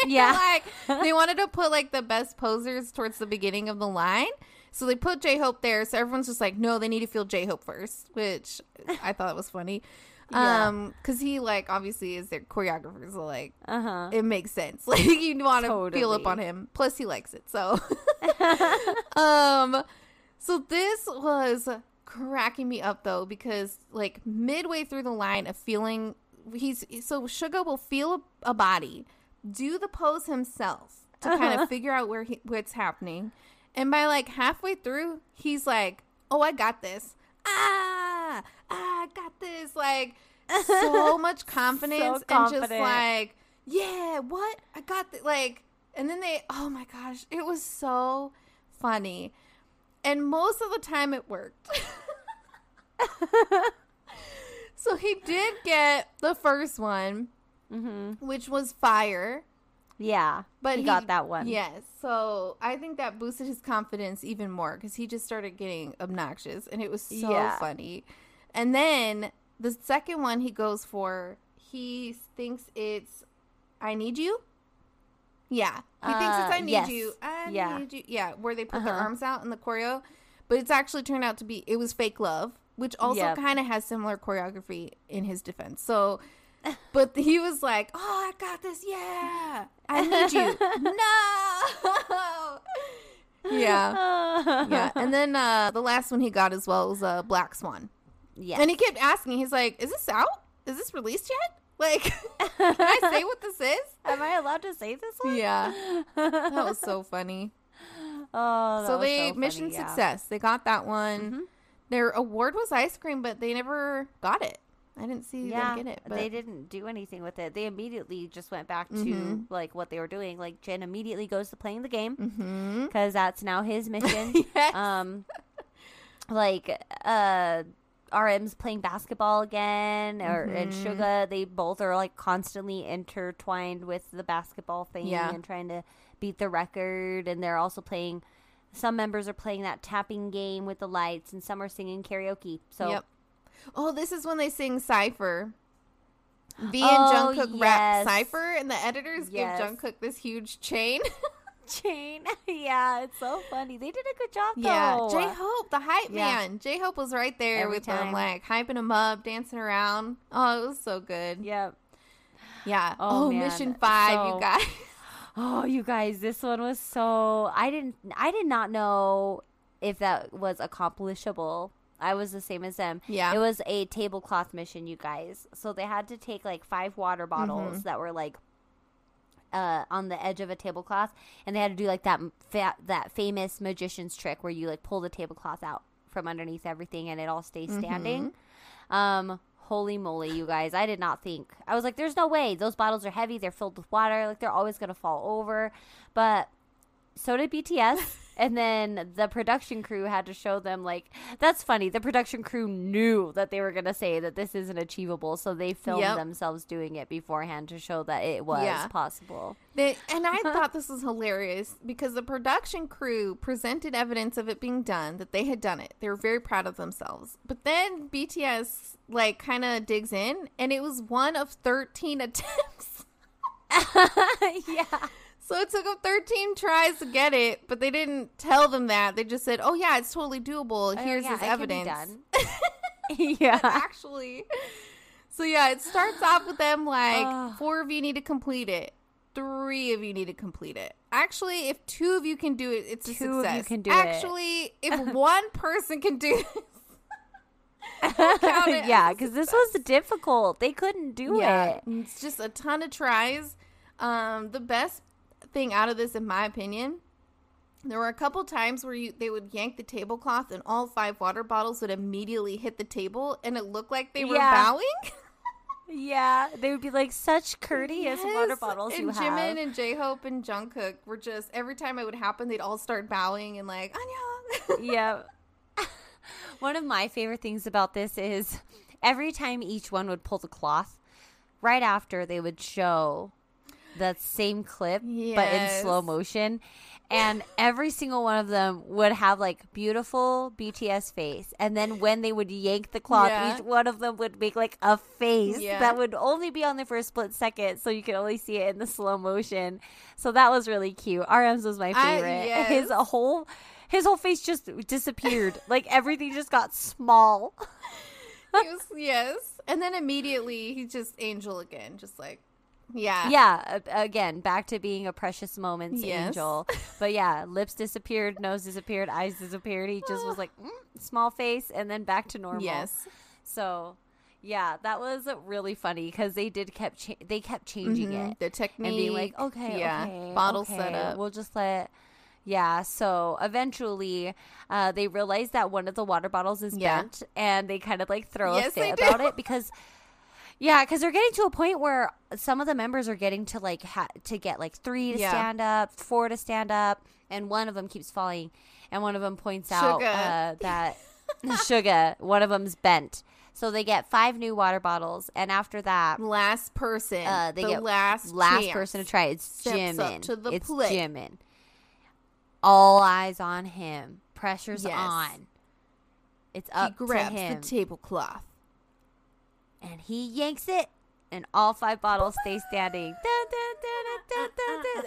Yeah. like they wanted to put like the best posers towards the beginning of the line. So they put J Hope there. So everyone's just like, no, they need to feel J Hope first, which I thought was funny. Yeah. Um, because he like obviously is their choreographer, so like uh huh. it makes sense. Like you want to feel up on him. Plus he likes it. So um so this was cracking me up though because like midway through the line of feeling he's so Suga will feel a, body, do the pose himself to kind Uh-huh. of figure out where he, what's happening. And by like halfway through, he's like, "Oh, I got this." Ah, ah, I got this. Like so much confidence and just like, "Yeah, what? I got this." Like and then they, oh my gosh, it was so funny. And most of the time it worked. so he did get the first one, Mm-hmm. which was fire. Yeah. But he, got that one. Yes. So I think that boosted his confidence even more because he just started getting obnoxious and it was so Yeah. funny. And then the second one he goes for, he thinks it's I need you. Yeah. He thinks it's Uh, I need yes. you. I Yeah. need you. Yeah. Where they put their Uh-huh. arms out in the choreo. But it's actually turned out to be, it was fake love, which also Yep. kind of has similar choreography in his defense. So. But he was like, "Oh, I got this! Yeah, I need you." no. Yeah, yeah. And then uh, the last one he got as well was uh, Black Swan, yeah. and he kept asking. He's like, "Is this out? Is this released yet? Like, can I say what this is?" Am I allowed to say this one? Yeah, that was so funny. Oh, so they so mission yeah. success. They got that one. Mhm. Their award was ice cream, but they never got it. I didn't see Yeah, them get it. But they didn't do anything with it. They immediately just went back to Mhm. like what they were doing. Like Jin immediately goes to playing the game because that's now his mission. yes. um, like uh, RM's playing basketball again, or and Mhm. Suga. They both are like constantly intertwined with the basketball thing Yeah. and trying to beat the record. And they're also playing. Some members are playing that tapping game with the lights, and some are singing karaoke. So Yep. Oh, this is when they sing Cypher. V and Oh, Jungkook rap. Cypher, and the editors Yes. give Jungkook this huge chain. chain. yeah, it's so funny. They did a good job though. Yeah, J Hope, the hype Yeah. man. J Hope was right there Every with time. them, like hyping him up, dancing around. Oh, it was so good. Yep. Yeah. Oh, Oh. Mission Five, So- you guys. Oh, you guys, this one was so I didn't I did not know if that was accomplishable. I was the same as them. Yeah. It was a tablecloth mission, you guys. So they had to take like five water bottles Mm-hmm. that were like uh, on the edge of a tablecloth, and they had to do like that fa- that famous magician's trick where you like pull the tablecloth out from underneath everything and it all stays Mm-hmm. standing. Um, holy moly, you guys! I did not think. I was like, "There's no way. Those bottles are heavy. They're filled with water. Like they're always gonna fall over." But so did BTS. And then the production crew had to show them like that's funny. The production crew knew that they were gonna say that this isn't achievable, so they filmed Yep. themselves doing it beforehand to show that it was Yeah. possible. They, and I thought this was hilarious because the production crew presented evidence of it being done, that they had done it. They were very proud of themselves. But then BTS, like, kind of digs in, and it was one of 13 attempts. yeah. So it took them 13 tries to get it, but they didn't tell them that. They just said, oh, yeah, it's totally doable. Oh, Here's yeah, this can be evidence. yeah. Actually. So, yeah, it starts off with them like, four of you need to complete it. Three of you need to complete it. Actually, if two of you can do it, it's a Two of you success. can do it. Actually, if one person can do it, count it yeah, because this was difficult. They couldn't do yeah, it. it's just a ton of tries. Um, the best thing out of this, in my opinion, there were a couple times where you they would yank the tablecloth and all five water bottles would immediately hit the table, and it looked like they were Yeah. bowing. Yeah, they would be like such courteous water bottles and you have. Jimin and J Hope and Jungkook were just every time it would happen, they'd all start bowing and like Anya. yeah. one of my favorite things about this is every time each one would pull the cloth, right after they would show that same clip, but in slow motion. And every single one of them would have like beautiful BTS face. And then when they would yank the cloth, Yeah. each one of them would make like a face Yeah. that would only be on there for a split second. So you could only see it in the slow motion. So that was really cute. RM's was my I- favorite. yes. His whole his whole face just disappeared. like everything just got small. Was- yes, and then immediately he just angel again, just like yeah, yeah, again, back to being a precious moments Yes. angel. But yeah, lips disappeared, nose disappeared, eyes disappeared. He just was like mm, small face, and then back to normal. yes, So, yeah, that was really funny because they did kept cha- they kept changing Mhm. it the technique and being like, okay, yeah, okay, bottle okay, setup. We'll just let. Yeah, so eventually, uh, they realized that one of the water bottles is Yeah. bent, and they kind of like throw Yes, a fit about it because, yeah, because they're getting to a point where some of the members are getting to like ha- to get like three to Yeah. stand up, four to stand up, and one of them keeps falling, and one of them points out Suga. uh, that Suga, one of them's bent. So they get five new water bottles, and after that, last person, uh, they the get last last person to try. It's Jimin. to the it's plate. Jimin. All eyes on him. Pressure's Yes. on. It's up He grabs to him, the tablecloth. And he yanks it, and all five bottles stay standing.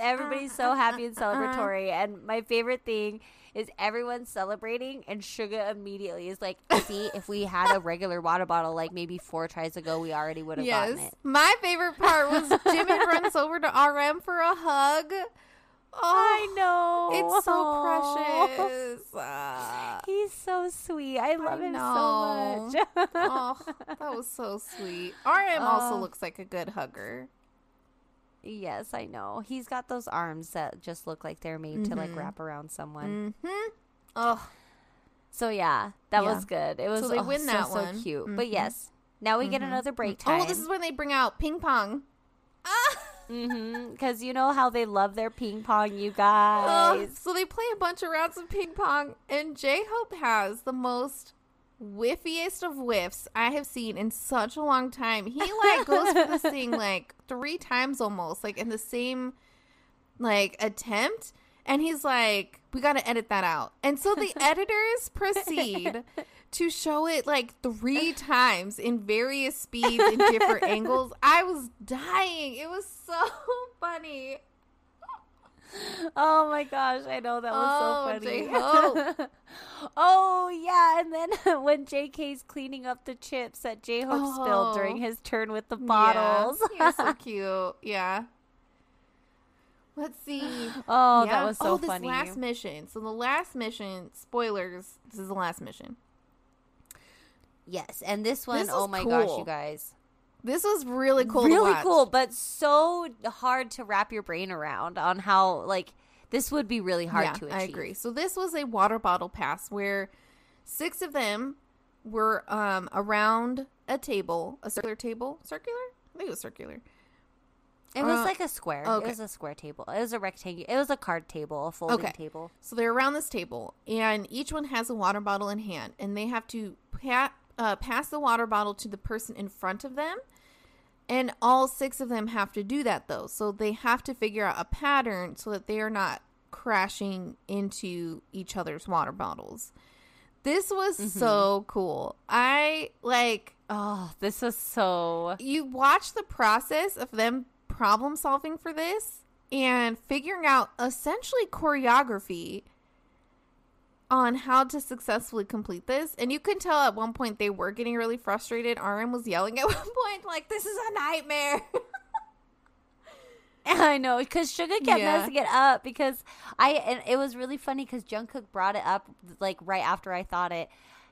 Everybody's so happy and celebratory. And my favorite thing is everyone's celebrating, and Suga immediately is like, "See, if we had a regular water bottle, like maybe four tries ago, we already would have Yes, gotten it." my favorite part was Jimin runs over to RM for a hug. Oh, I know. It's so Aw. precious. He's so sweet. I love him know. so much. oh, that was so sweet. RM also Oh. looks like a good hugger. yes, I know. He's got those arms that just look like they're made to like Mhm. wrap around someone. Mm-hmm. Oh, So yeah, that Yeah. was good. It was So they oh, win that so one. cute. But Mhm. yes, now we get Mhm. another break time. oh, this is when they bring out ping pong. Ah! because you know how they love their ping pong, you guys. so they play a bunch of rounds of ping pong, and J Hope has the most whiffiest of whiffs I have seen in such a long time. He like goes for this thing like three times almost, like in the same like attempt. And he's like, we got to edit that out. And so the editors proceed to show it like three times in various speeds and different angles. I was dying. It was so funny. Oh my gosh, I know that was Oh, so funny. Oh yeah, and then when JK's cleaning up the chips that J Hope spilled oh. during Oh. his turn with the bottles. Yeah, he was so cute. Yeah. Let's see. oh, Yeah. that was so oh, this funny. last mission. So the last mission, spoilers. This is the last mission. Yes, and this one, This oh was my gosh, you guys. This was really cool. really cool, but so hard to wrap your brain around on how like this would be really hard yeah, to achieve. I agree. So this was a water bottle pass where six of them were um around a table, a circular table, circular. I think it was circular. It was Uh, like a square. okay. It was a square table. It was a rectangle. It was a card table, a folding Okay. table. So they're around this table, and each one has a water bottle in hand, and they have to pa- uh, pass the water bottle to the person in front of them. And all six of them have to do that, though. So they have to figure out a pattern so that they are not crashing into each other's water bottles. This was so cool. I like Oh, this was so you watch the process of them problem solving for this and figuring out essentially choreography on how to successfully complete this. And you can tell at one point they were getting really frustrated. RM was yelling at one point, like, this is a nightmare. I know because Suga kept Yeah. messing it up because I and it was really funny because Jungkook brought it up like right after I thought it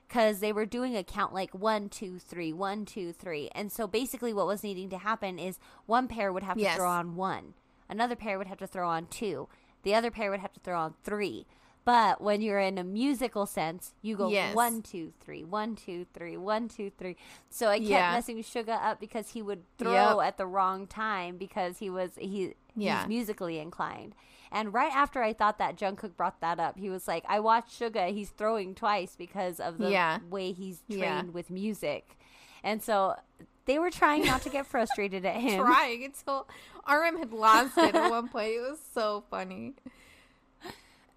because they were doing a count like one two three one two three and so basically what was needing to happen is one pair would have to Yes. throw on one another pair would have to throw on two the other pair would have to throw on three but when you're in a musical sense you go Yes. one two three one two three one two three so I kept Yeah. messing Suga up because he would throw Yep. at the wrong time because he was he Yeah. he's musically inclined. And right after I thought that Jungkook brought that up, he was like, "I watched Suga. He's throwing twice because of the Yeah. way he's trained Yeah. with music." And so they were trying not to get frustrated at him. Trying until RM had lost it at one point. It was so funny.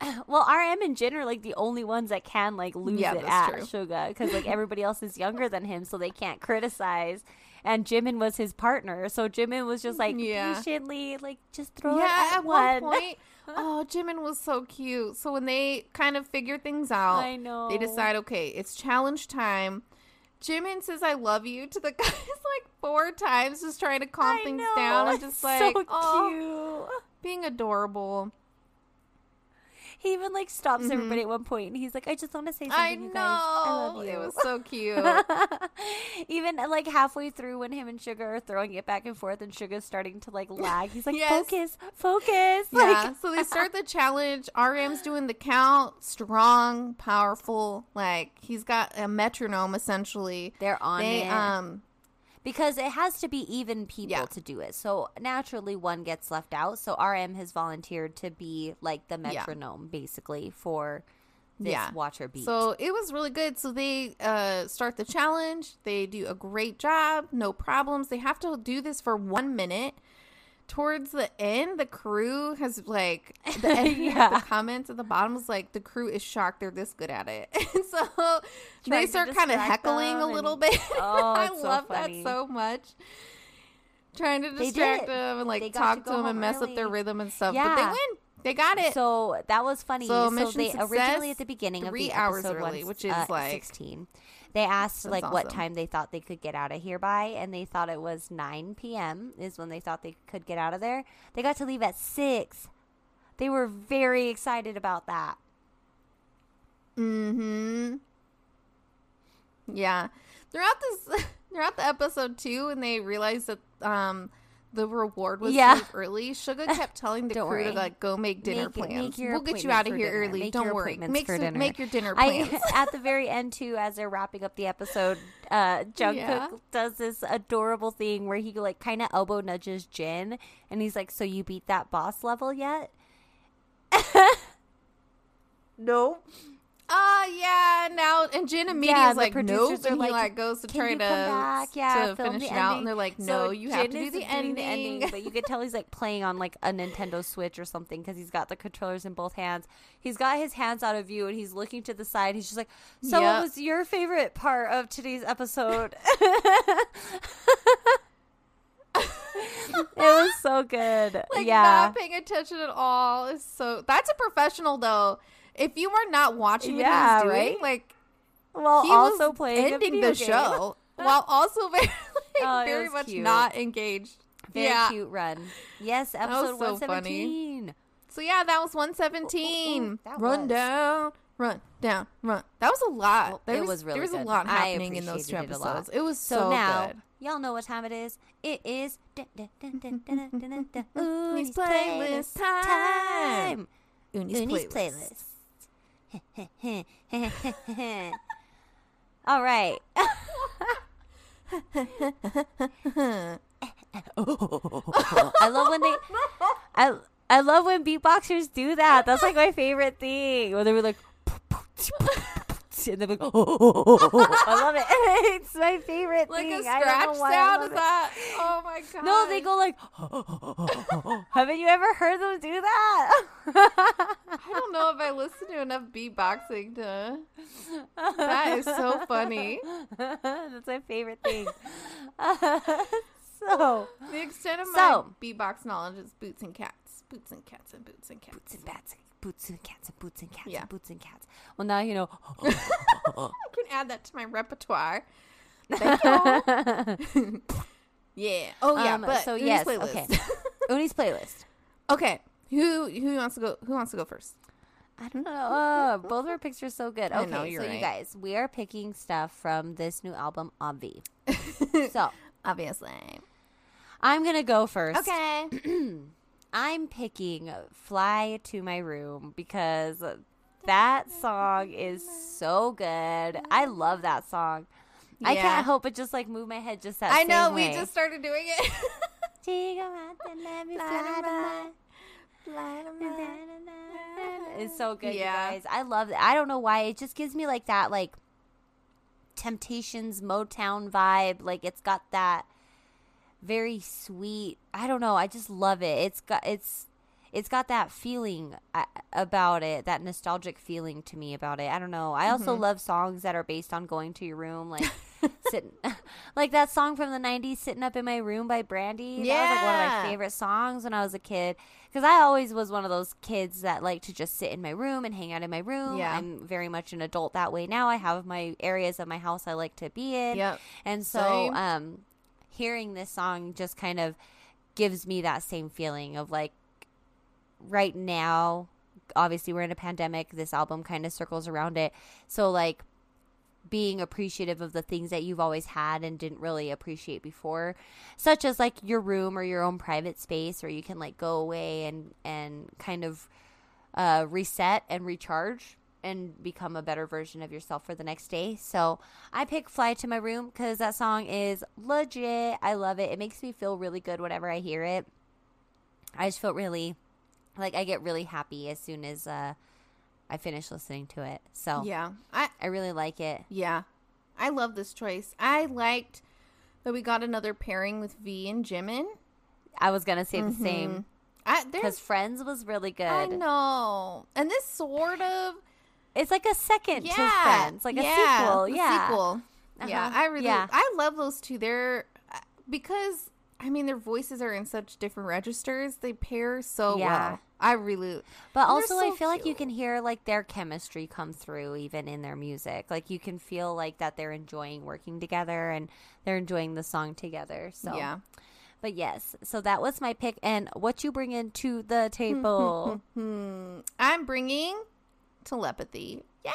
Well, RM and Jin are like the only ones that can like lose Yeah, it at true. Suga because like everybody else is younger than him, so they can't criticize. And Jimin was his partner, so Jimin was just like Yeah. patiently like just throw yeah, it at, at one point. Oh, Jimin was so cute. So when they kind of figure things out, I know. they decide, okay, it's challenge time. Jimin says "I love you" to the guys like four times, just trying to calm I things know, down and it's just like so oh, cute. being adorable. He even like stops Mhm. everybody at one point, and he's like, "I just want to say something, I you know guys. I love you." it was so cute. even like halfway through, when him and Suga are throwing it back and forth, and Suga's starting to like lag, he's like, Yes. "Focus, focus!" yeah. Like, so they start the challenge. RM's doing the count, strong, powerful. Like he's got a metronome essentially. they're on They it um because it has to be even people Yeah. to do it. So naturally, one gets left out. So RM has volunteered to be like the Yeah. metronome, basically for this Yeah. watcher beat. So it was really good. So they uh, start the challenge. They do a great job. No problems. They have to do this for one minute. Towards the end, the crew has like the, Yeah. the comments at the bottom was like the crew is shocked they're this good at it, and so Trying they start kind of heckling a little and- bit. Oh, I so love funny. that so much. Trying to distract them and like talk to them and mess up their rhythm and stuff. But they win. They got it. So that was funny. So So, mission they success, originally at the beginning of three the hours episode early, once, which is uh, like- sixteen. They asked That's like what time they thought they could get out of here by, and they thought it was nine p.m. is when they thought they could get out of there. They got to leave at six. They were very excited about that. Mm-hmm. Yeah. Throughout this throughout the episode too, and they realized that um the reward was Yeah. leave early. Suga kept telling the Don't crew worry. to like go make dinner Make- plans. make we'll get you out of here dinner. early. Make Don't worry. Make for some- dinner. make your dinner plans. I at the very end too, as they're wrapping up the episode, uh, Jungkook Yeah. does this adorable thing where he like kind of elbow nudges Jin, and he's like, "So you beat that boss level yet?" no. Uh yeah, now and Jin immediately Yeah, is the like nope, producers are and he like, goes to try to back? Yeah, to finish the it out, and they're like, So no, you have to do is the ending. but you could tell he's like playing on like a Nintendo Switch or something because he's got the controllers in both hands. He's got his hands out of view and he's looking to the side. He's just like, "So, Yep. what was your favorite part of today's episode?" it was so good. like yeah. not paying attention at all is so that's a professional though if you were not watching what Yeah, he was doing right? like While he also was playing ending the game. show while also very, like, Oh, very much cute. not engaged Very yeah cute run. Yes, episode so one seventeen. so yeah that was 117 Ooh, ooh, ooh, that run was. down run down run that was a lot Oh, there it was, was really there was a lot happening in those two appreciated it episodes it was So, so, now, good y'all know what time it is. It is Uni's playlist time. Uni's playlist. All right. I love when they. I I love when beatboxers do that. That's like my favorite thing. When they were like. And they're like, oh, oh, oh, oh. oh, oh. I love it. It's my favorite like thing. a I don't scratch sound is it. that oh my god No, they go like. Oh, Haven't you ever heard them do that? I don't know if I listen to enough beatboxing to. That is so funny. That's my favorite thing. so, The extent of So- my beatbox knowledge is boots and cats, boots and cats, and boots and cats. boots and bats, boots and cats, and boots and cats, Yeah. and boots and cats. Well, now you know. I can add that to my repertoire. Thank you. yeah. Oh yeah. Um, but so Uni's yes, playlist. okay. Uni's playlist. okay. Who who wants to go? Who wants to go first? I don't know. Uh, both of our picks are so good. Okay, know, you're so you guys, we are picking stuff from this new album, Obvi. so Obviously. I'm gonna go first. Okay. I'm picking Fly to My Room because that song is so good. I love that song. I can't help but just like move my head just that I know. We way. just started doing it. Take a ride and let me fly to my- It's so good, Yeah. you guys. I love it. I don't know why. It just gives me like that like Temptations Motown vibe. Like it's got that very sweet. I don't know. I just love it. It's got it's it's got that feeling uh, about it, that nostalgic feeling to me about it. I don't know. I also Mm-hmm. love songs that are based on going to your room, like sitting, like that song from the '90s, "Sitting Up in My Room" by Brandy. that was like one of my favorite songs when I was a kid. Because I always was one of those kids that like to just sit in my room and hang out in my room. Yeah. I'm very much an adult that way now. I have my areas of my house I like to be in. Yep. And so, Same. um, hearing this song just kind of gives me that same feeling of like right now obviously we're in a pandemic this album kind of circles around it. So like being appreciative of the things that you've always had and didn't really appreciate before such as like your room or your own private space where you can like go away and and kind of uh, reset and recharge and become a better version of yourself for the next day. So I pick Fly to My Room because that song is legit. I love it. It makes me feel really good whenever I hear it. I just feel really, like, I get really happy as soon as uh, I finish listening to it. So Yeah. I I really like it. yeah. I love this choice. I liked that we got another pairing with V and Jimin. I was going to say the same because Friends was really good. I know. And this sort of It's like a second yeah, to Friends, like yeah, a sequel. Yeah. sequel. Yeah, Uh-huh. I really, Yeah. I love those two. They're because I mean their voices are in such different registers. They pair so Yeah. well. I really, But also, I so feel like you can hear like their chemistry come through even in their music. Like you can feel like that they're enjoying working together and they're enjoying the song together. So yeah. But yes, so that was my pick. And what you bring into the table? Hmm. I'm bringing telepathy. Yeah.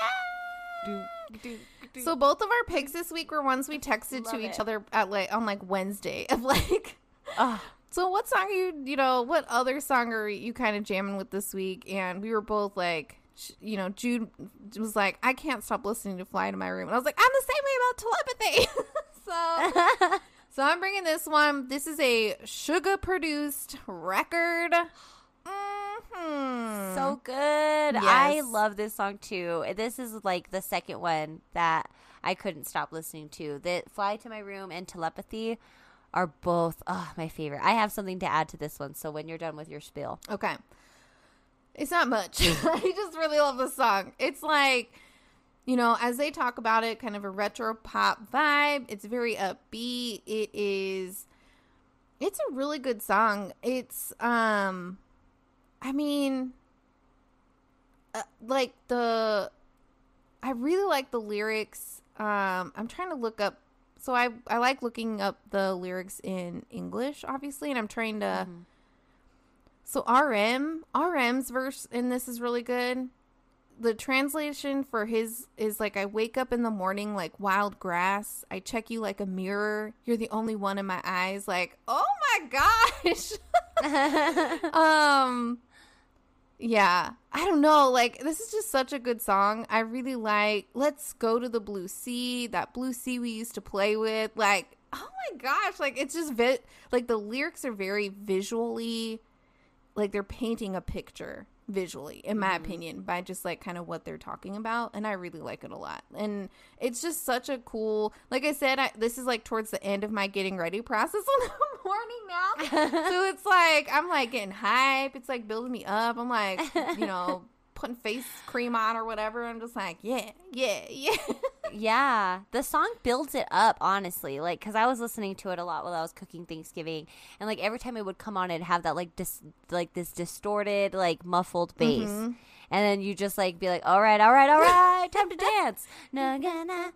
Do, do, do. So both of our picks this week were ones we texted Love to each it. other at like on like Wednesday of like. Ah, So what song are you you know what other song are you kind of jamming with this week? And we were both like, you know, Jude was like, I can't stop listening to "Fly to My Room," and I was like, I'm the same way about telepathy. so so I'm bringing this one. This is a Suga produced record. Mhm. so good. I love this song too. This is like the second one that I couldn't stop listening to. The Fly to My Room and Telepathy are both oh, my favorite. I have something to add to this one. So when you're done with your spiel. Okay. It's not much. I just really love this song. It's like, you know, as they talk about it, kind of a retro pop vibe. It's very upbeat. It is It's a really good song. It's um I mean uh, like the I really like the lyrics. Um I'm trying to look up so I I like looking up the lyrics in English obviously and I'm trying to Mhm. So RM RM's verse in this is really good. The translation for his is like I wake up in the morning like wild grass. I check you like a mirror. You're the only one in my eyes. Like, oh my gosh. um yeah. I don't know like this is just such a good song. I really like let's go to the blue sea that blue sea we used to play with. Like oh my gosh like it's just vi- like the lyrics are very visually like they're painting a picture visually in my mm-hmm. opinion by just like kind of what they're talking about and i really like it a lot. And it's just such a cool like i said I, this is like towards the end of my getting ready process in the morning now. So it's like i'm like getting hype. It's like building me up. I'm like you know putting face cream on or whatever i'm just like yeah yeah yeah yeah, the song builds it up, honestly. Like, because I was listening to it a lot while I was cooking Thanksgiving, and like every time it would come on, it'd have that like dis- like this distorted, like muffled bass, Mhm. and then you just like be like, all right, all right, all right, time to dance. Da, da, da,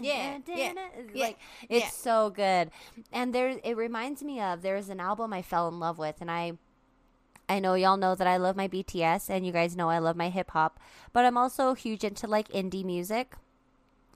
Yeah, yeah, yeah, Like it's yeah. so good, and there it reminds me of there's an album I fell in love with, and I. I know y'all know that I love my BTS and you guys know I love my hip hop, but I'm also huge into like indie music.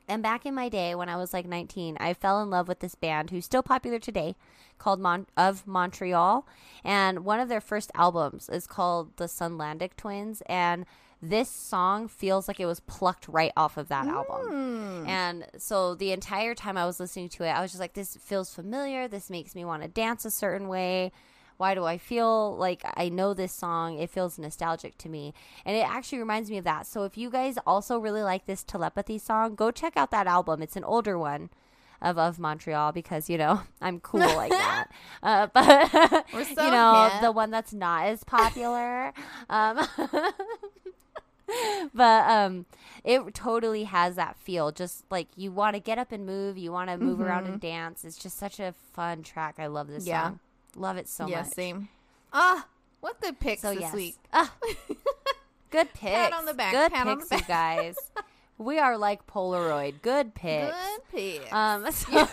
And back in my day when I was like 19, I fell in love with this band who's still popular today called Mon- of Montreal, and one of their first albums is called The Sunlandic Twins and this song feels like it was plucked right off of that album. Hmm. And so the entire time I was listening to it, I was just like this feels familiar, this makes me want to dance a certain way why do I feel like I know this song? It feels nostalgic to me. And it actually reminds me of that. So if you guys also really like this telepathy song, go check out that album. It's an older one of of Montreal because, you know, I'm cool like that. Uh, but so you know, hip. the one that's not as popular. um but um it totally has that feel just like you want to get up and move you want to move around and dance it's just such a fun track i love this Yeah. song love it so yeah much. same. Ah what good picks so this yes. week. Ah, good picks. Pat on the back, good pat picks you guys. We are like polaroid. Good picks. Good picks. Um so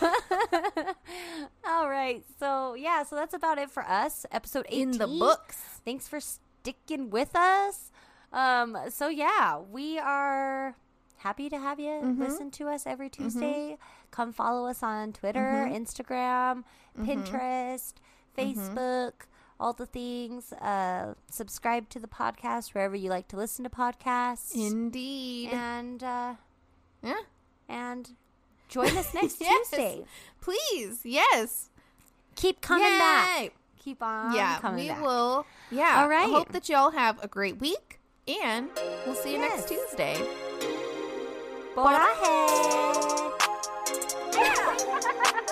all right. So yeah so that's about it for us. Episode 18 in the books. Thanks for sticking with us. Um, so yeah, we are happy to have you Mm-hmm. listen to us every Tuesday. Come follow us on Twitter, Mm-hmm. Instagram, Pinterest, Facebook, all the things. Uh, subscribe to the podcast wherever you like to listen to podcasts, indeed and uh, yeah and join us next Yes. Tuesday. please yes Keep coming Yay. back. Keep on yeah coming we back. will yeah All right. I hope that y'all have a great week and we'll see you Yes. next tuesday Borahae.